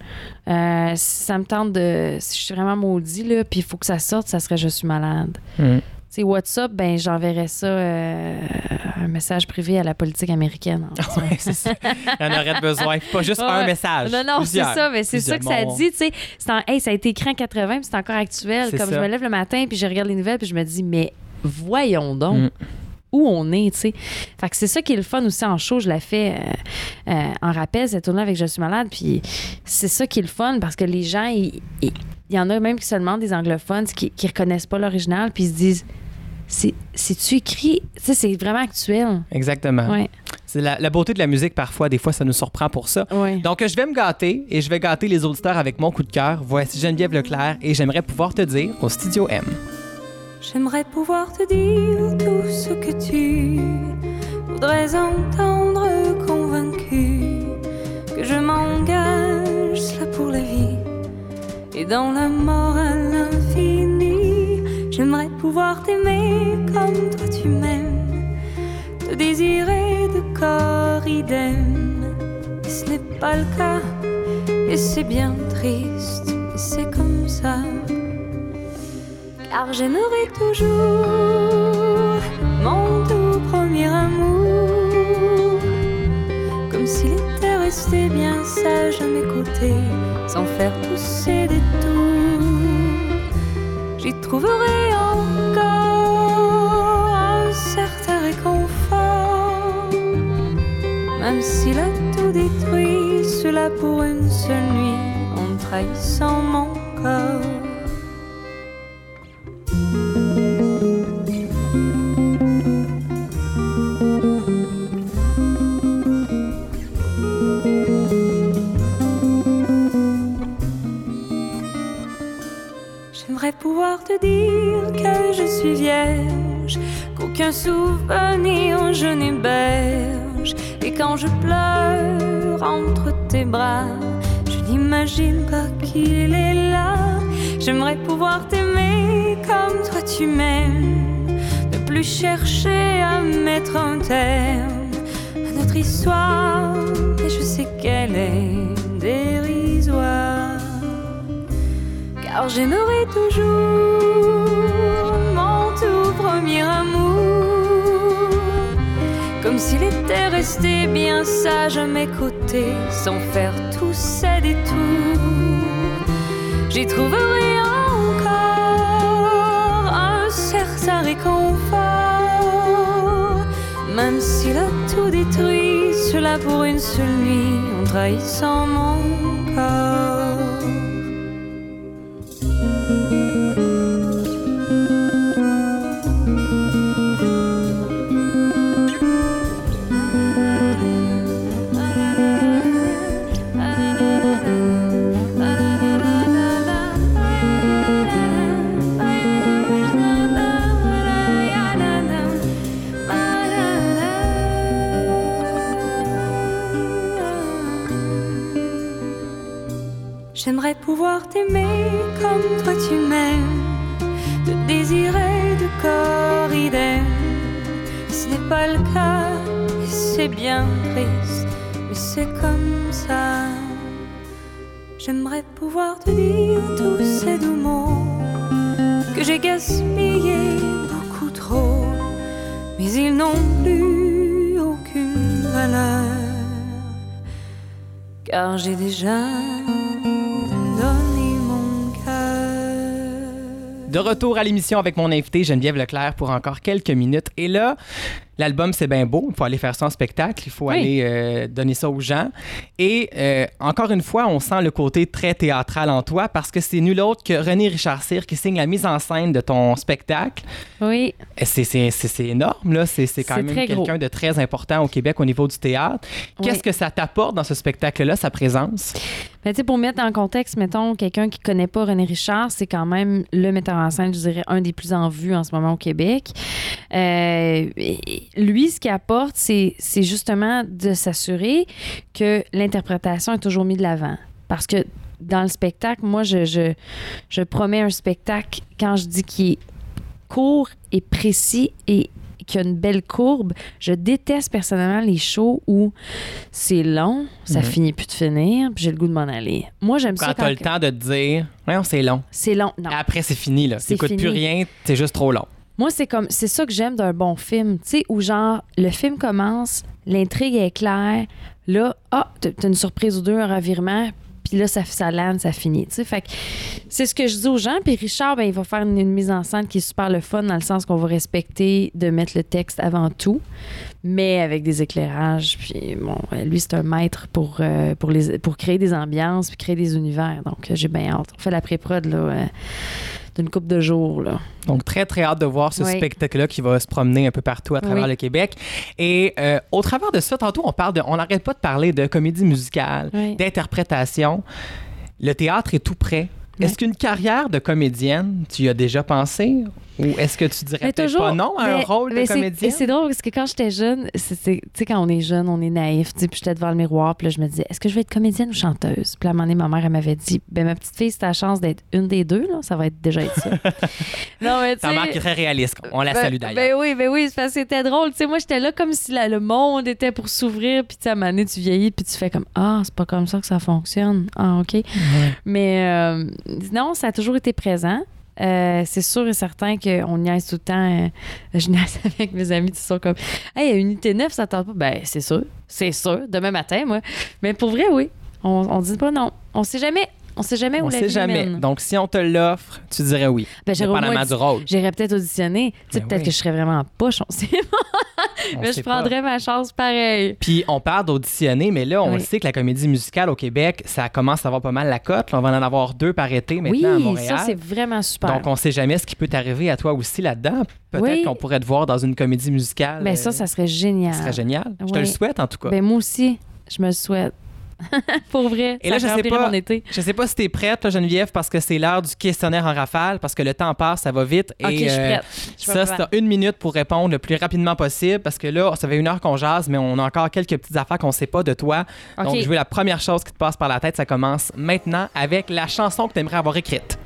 Euh, si ça me tente de. Si je suis vraiment maudit, là, puis il faut que ça sorte, ça serait Je suis malade.
Mm.
Sais, WhatsApp, ben j'enverrais ça euh, un message privé à la politique américaine. en. <laughs>
Ouais, c'est ça. Il y en aurait besoin. Pas juste
Ouais,
un message.
Non, non, c'est ça, mais c'est ça que ça dit, tu sais. C'est en- hey, ça a été écrit en 80, puis c'est encore actuel. Comme
ça.
je me lève le matin, puis je regarde les nouvelles, puis je me dis, mais voyons donc.
Mm.
Où on est, tu sais. Fait que c'est ça qui est le fun aussi en show. Je l'ai fait euh, euh, en rappel, cette tournée avec Je suis malade. Puis c'est ça qui est le fun parce que les gens, il y en a même qui se demandent, des anglophones, qui, qui reconnaissent pas l'original, puis ils se disent, c'est-tu écrit? C'est vraiment actuel.
Exactement.
Ouais.
C'est la, la beauté de la musique, parfois, des fois, ça nous surprend pour ça.
Oui.
Donc, je vais me gâter et je vais gâter les auditeurs avec mon coup de cœur. Voici Geneviève Leclerc et j'aimerais pouvoir te dire au Studio M.
J'aimerais pouvoir te dire tout ce que tu voudrais entendre convaincu que je m'engage là pour la vie et dans la mort à l'infini. J'aimerais pouvoir t'aimer comme toi tu m'aimes, te désirer de corps idem. Mais ce n'est pas le cas et c'est bien triste, mais c'est comme ça car j'aimerais toujours mon tout premier amour, comme s'il était resté bien sage à mes côtés, sans faire pousser des tours. J'y trouverai encore un certain réconfort, même s'il a tout détruit, cela pour une seule nuit, en trahissant mon corps. Pouvoir te dire que je suis vierge, qu'aucun souvenir je n'héberge. Et quand je pleure entre tes bras, je n'imagine pas qu'il est là. J'aimerais pouvoir t'aimer comme toi tu m'aimes, ne plus chercher à mettre un terme à notre histoire. Et je sais qu'elle est car j'aimerais toujours mon tout premier amour, comme s'il était resté bien sage à mes côtés, sans faire tous ces détours. J'y trouverai encore un certain réconfort, même s'il a tout détruit, cela pour une seule nuit, en trahissant mon corps. Pouvoir t'aimer comme toi tu m'aimes, te désirer de corps idem. Ce n'est pas le cas, c'est bien triste, mais c'est comme ça. J'aimerais pouvoir te dire tous ces doux mots que j'ai gaspillés beaucoup trop, mais ils n'ont plus aucune valeur, car j'ai déjà
De retour à l'émission avec mon invité Geneviève Leclerc pour encore quelques minutes. Et là, l'album c'est bien beau, il faut aller faire ça en spectacle, il faut
Oui.
aller euh, donner ça aux gens. Et euh, encore une fois, on sent le côté très théâtral en toi parce que c'est nul autre que René Richard Cyr qui signe la mise en scène de ton spectacle.
Oui.
C'est, énorme, là. C'est, quand même quelqu'un de très important au Québec au niveau du théâtre. Qu'est-ce
Oui.
que ça t'apporte dans ce spectacle-là, sa présence?
Sais, pour mettre en contexte, mettons, quelqu'un qui connaît pas René Richard, c'est quand même le metteur en scène, je dirais, un des plus en vue en ce moment au Québec. Euh, et lui, ce qu'il apporte, c'est justement de s'assurer que l'interprétation est toujours mise de l'avant. Parce que dans le spectacle, moi, je, je, je promets un spectacle quand je dis qu'il est court et précis et qu'il y a une belle courbe. Je déteste personnellement les shows où c'est long, ça
Mhm.
finit plus de finir, puis j'ai le goût de m'en aller. Moi, j'aime
Quand
ça
t'as
quand
le temps de te dire, ouais, c'est long.
c'est long. Non.
Après, c'est fini, là.
C'est
T'écoutes plus rien, c'est juste trop long.
Moi, c'est comme c'est ça que j'aime d'un bon film, tu sais, où genre le film commence, l'intrigue est claire, là, ah, t'as une surprise ou deux, un revirement, puis là, ça, ça ça finit, tu sais. Fait c'est ce que je dis aux gens. Puis Richard, ben, il va faire une, mise en scène qui est super le fun, dans le sens qu'on va respecter de mettre le texte avant tout, mais avec des éclairages. Puis bon, lui, c'est un maître pour, euh, pour, les, pour créer des ambiances, puis créer des univers. Donc, euh, j'ai bien hâte. On fait la pré-prod, là. euh, d'une coupe de jours. Là.
Donc, très, très hâte de voir ce
Oui.
spectacle-là qui va se promener un peu partout à travers
Oui.
le Québec. Et euh, au travers de ça, tantôt, on parle de, on n'arrête pas de parler de comédie musicale,
Oui.
d'interprétation. Le théâtre est tout prêt. Est-ce qu'une carrière de comédienne, tu y as déjà pensé? Ou est-ce que tu dirais peut-être pas non à un rôle de comédienne?
C'est drôle parce que quand j'étais jeune, tu sais, quand on est jeune, on est naïf. Puis j'étais devant le miroir, puis là, je me disais, est-ce que je vais être comédienne ou chanteuse? Puis à un moment donné, ma mère, elle m'avait dit, ben ma petite fille, si t'as la chance d'être une des deux, là, ça va être déjà être ça. <laughs> non, mais
Ta mère qui est très réaliste. On la
Ben-
salue d'ailleurs.
Ben oui, ben oui, c'est parce que c'était drôle. Tu sais, moi, j'étais là comme si la- le monde était pour s'ouvrir. Puis, à un moment donné, tu vieillis, puis tu fais comme Ah, c'est pas comme ça que ça fonctionne. Ah, OK. Mais euh, non, ça a toujours été présent. Euh, c'est sûr et certain qu'on niaise tout le temps. euh, je niaise <laughs> avec mes amis qui sont comme Hey, Unité 9, ça tente pas. Ben, c'est sûr. C'est sûr. Demain matin, moi. Mais pour vrai, oui. On, on dit pas non. On sait jamais. On sait jamais
on
où la
sait
vie
jamais.
mène.
Donc, si on te l'offre, tu dirais oui.
Ben, j'aurais peut-être auditionner. Tu sais,
Ben
peut-être
oui.
que je serais vraiment poche, on sait <laughs>
On
Mais je
pas.
prendrais ma chance pareil.
Puis on parle d'auditionner, mais là, on
Oui.
sait que la comédie musicale au Québec, ça commence à avoir pas mal la cote. Là, on va en avoir deux par été
Oui,
maintenant à Montréal.
ça, c'est vraiment super.
Donc, on sait jamais ce qui peut t'arriver à toi aussi là-dedans. Peut-être
Oui.
qu'on pourrait te voir dans une comédie musicale.
ben,
euh,
ça, ça serait génial.
ça serait génial. Je te
Oui.
le souhaite, en tout cas.
Ben, moi aussi, je me le souhaite. <laughs> Pour vrai.
Et là, je sais pas-. Je sais pas si t'es prête, là, Geneviève, parce que c'est l'heure du questionnaire en rafale, parce que le temps passe, ça va vite.
OK,
et,
je suis
euh,
prête. Je
Ça,
prête.
c'est une minute pour répondre le plus rapidement possible, parce que là, ça fait une heure qu'on jase, mais on a encore quelques petites affaires qu'on sait pas de toi. Donc, je veux la première chose qui te passe par la tête, ça commence maintenant avec la chanson que tu aimerais avoir écrite.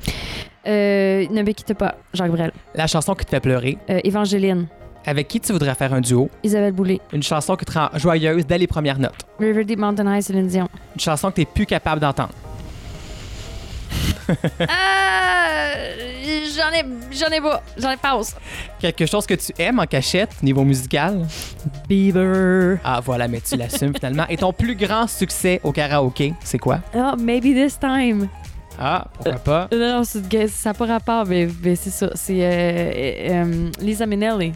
Euh, ne me quitte pas, Jacques Brel.
La chanson qui te fait pleurer.
Euh, Évangéline.
Avec qui tu voudrais faire un duo?
Isabelle Boulay.
Une chanson qui te rend joyeuse dès les premières notes.
River Deep Mountain High, Céline Dion.
Une chanson que tu plus capable d'entendre. <laughs>
Euh, j'en ai, j'en ai pas. J'en ai pas.
Quelque chose que tu aimes en cachette, niveau musical?
Bieber.
Ah, voilà, mais tu l'assumes <laughs> finalement. Et ton plus grand succès au karaoké, c'est quoi?
Oh, maybe this time.
Ah, pourquoi pas?
Non, ça n'a pas rapport, mais, mais c'est ça. C'est euh, euh, Lisa Minnelli.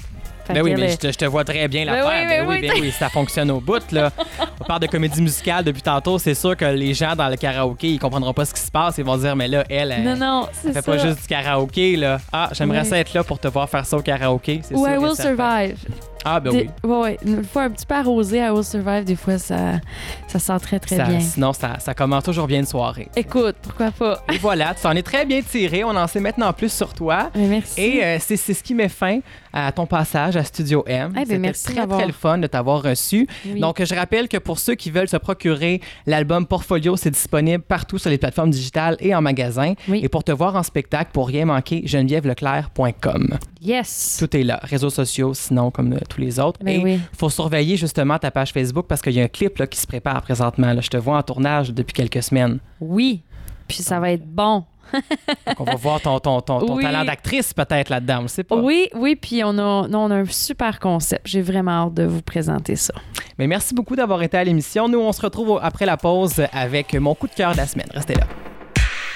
Fait
Ben oui, mais je te, je te vois très bien la
Ben
faire.
oui,
Ben
ben
oui,
oui,
ben oui, ça fonctionne au bout, là. On parle de comédie musicale depuis tantôt. C'est sûr que les gens dans le karaoké, ils comprendront pas ce qui se passe. Ils vont dire, mais là, elle, elle,
Non, non,
elle fait
ça.
pas juste du karaoké, là. Ah, j'aimerais ça être là pour te voir faire ça au karaoké.
Ou I Will
certain.
Survive.
Ah, ben
Des-
oui.
ouais, ouais. Une fois un petit peu arrosé, I Will Survive, des fois, ça, ça sent très, très
Ça-
bien.
Sinon, ça, ça commence toujours bien une soirée.
Écoute, pourquoi pas?
Et voilà, tu t'en es très bien tiré. On en sait maintenant plus sur toi.
Mais merci.
Et euh, c'est ce qui met fin à ton passage à Studio M.
Eh ben,
C'était
merci
très, très le fun de t'avoir reçu.
Oui.
Donc, je rappelle que pour ceux qui veulent se procurer l'album Portfolio, c'est disponible partout sur les plateformes digitales et en magasin.
Oui.
Et pour te voir en spectacle, pour rien manquer, genevièveleclerc.com.
yes.
Tout est là. Réseaux sociaux, sinon, comme euh, tous les autres.
Ben
et
oui.
faut surveiller justement ta page Facebook parce qu'il y a un clip là, qui se prépare présentement. là. Je te vois en tournage depuis quelques semaines.
Oui. Puis ça va être bon.
Donc, on va voir ton, ton, ton, ton
Oui.
talent d'actrice peut-être là-dedans. On ne sait pas.
Oui, oui, puis on a, non, on a un super concept. J'ai vraiment hâte de vous présenter ça.
Mais merci beaucoup d'avoir été à l'émission. Nous, on se retrouve après la pause avec mon coup de cœur de la semaine. Restez là.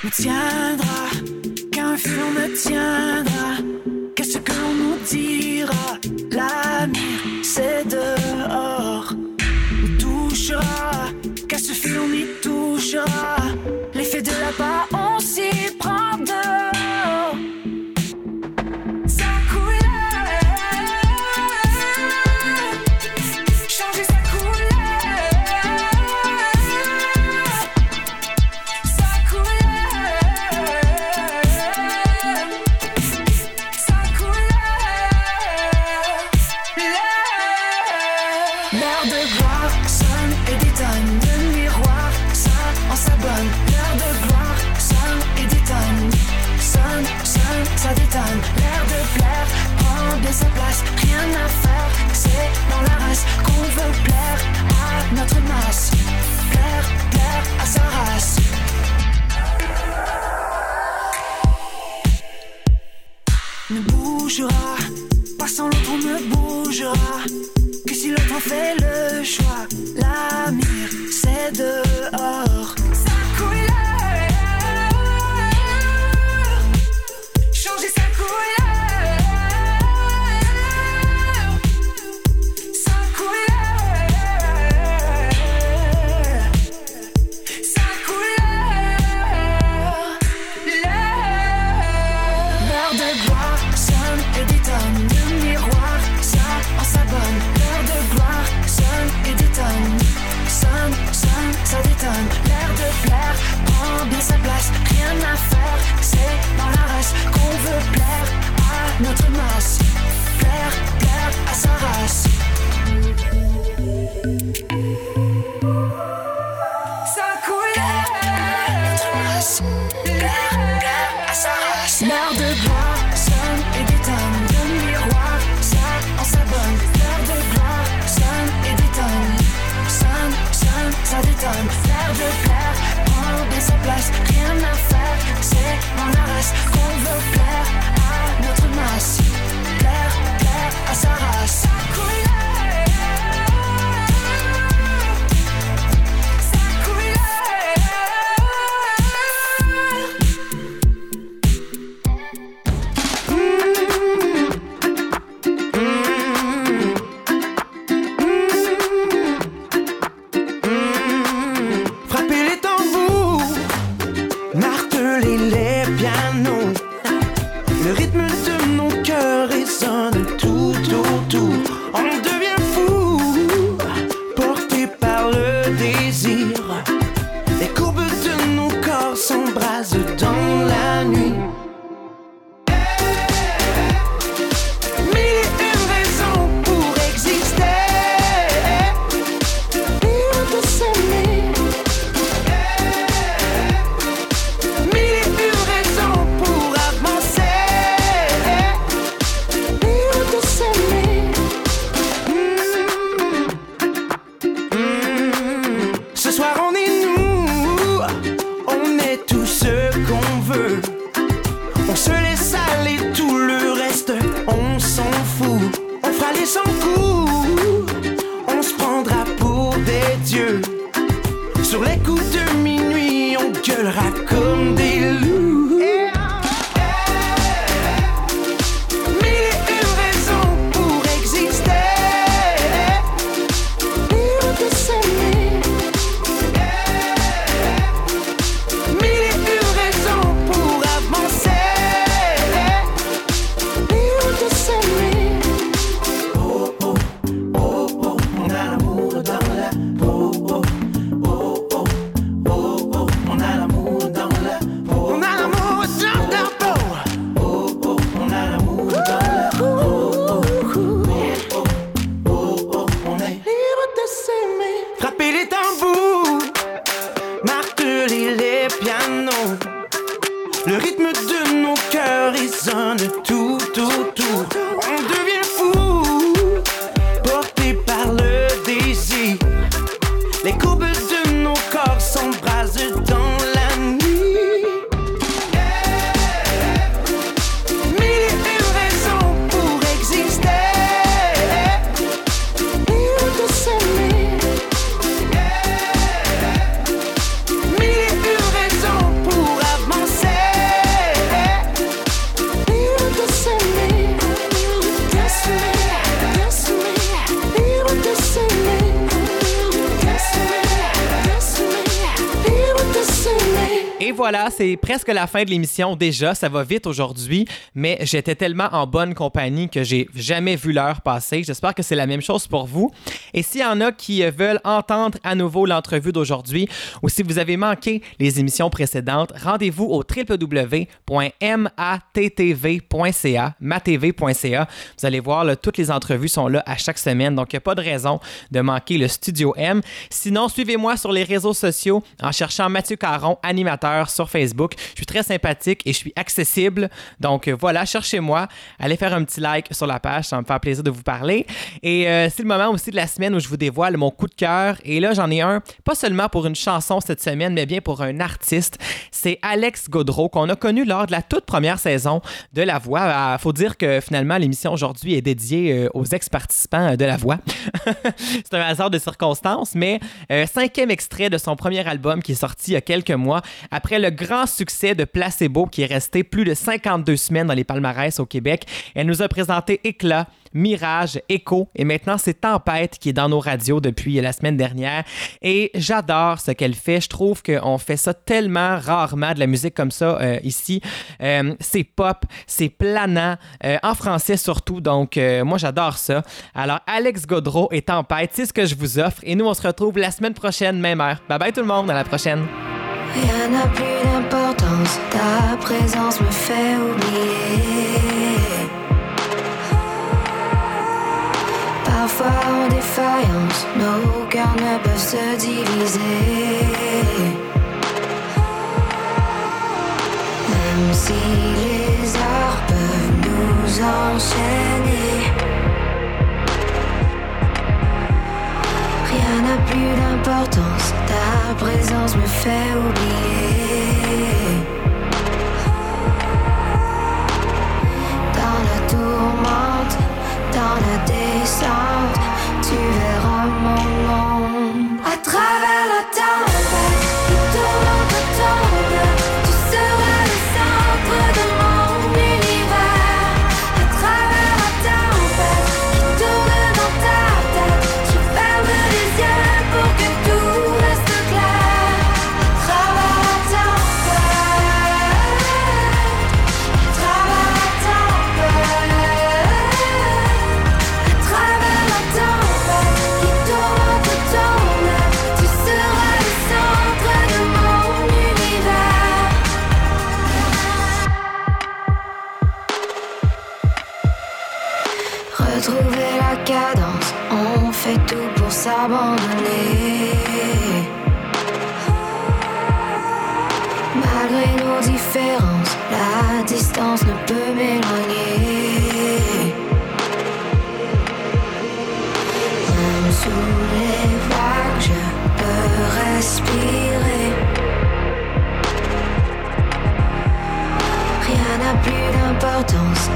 me tiendra, qu'un me tiendra. Qu'est-ce que l'on nous dira? L'avenir, c'est dehors. Nous touchera, qu'à ce fil on y touchera. L'effet de la part, on s'y on ne bougera. Que si l'autre fait le choix, l'avenir, c'est dehors. Les courbes
c'est presque la fin de l'émission déjà. Ça va vite aujourd'hui, mais j'étais tellement en bonne compagnie que j'ai jamais vu l'heure passer. J'espère que c'est la même chose pour vous. Et s'il y en a qui euh, veulent entendre à nouveau l'entrevue d'aujourd'hui ou si vous avez manqué les émissions précédentes, rendez-vous au www.mattv.ca, matv.ca. Vous allez voir, toutes les entrevues sont là à chaque semaine, donc il n'y a pas de raison de manquer le Studio M. Sinon, suivez-moi sur les réseaux sociaux en cherchant Mathieu Caron, animateur sur Facebook. Je suis très sympathique et je suis accessible. Donc euh, voilà, cherchez-moi. Allez faire un petit like sur la page, ça me faire plaisir de vous parler. Et euh, c'est le moment aussi de la semaine où je vous dévoile mon coup de cœur. Et là, j'en ai un, pas seulement pour une chanson cette semaine, mais bien pour un artiste. C'est Alex Godreau qu'on a connu lors de la toute première saison de La Voix. Il faut dire que finalement, l'émission aujourd'hui est dédiée euh, aux ex-participants de La Voix. <laughs> c'est un hasard de circonstances, mais cinquième extrait de son premier album qui est sorti il y a quelques mois, après le grand succès de Placebo qui est resté plus de 52 semaines dans les palmarès au Québec. Elle nous a présenté Éclat, Mirage, Echo et maintenant c'est Tempête qui est dans nos radios depuis la semaine dernière. Et j'adore ce qu'elle fait. Je trouve qu'on fait ça tellement rarement de la musique comme ça euh, ici. Euh, c'est pop, c'est planant, euh, en français surtout. Donc moi j'adore ça. Alors Alex Godreau et Tempête, c'est ce que je vous offre. Et nous on se retrouve la semaine prochaine, même heure. Bye bye tout le monde, à la prochaine.
Rien n'a plus d'importance, ta présence me fait oublier.
Parfois en défaillance, nos cœurs ne peuvent se diviser. Même si les arts peuvent nous enchaîner. n'a plus d'importance, ta présence me fait oublier. Dans la tourmente, dans la descente, tu verras mon nom.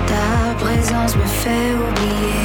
Ta présence me fait oublier.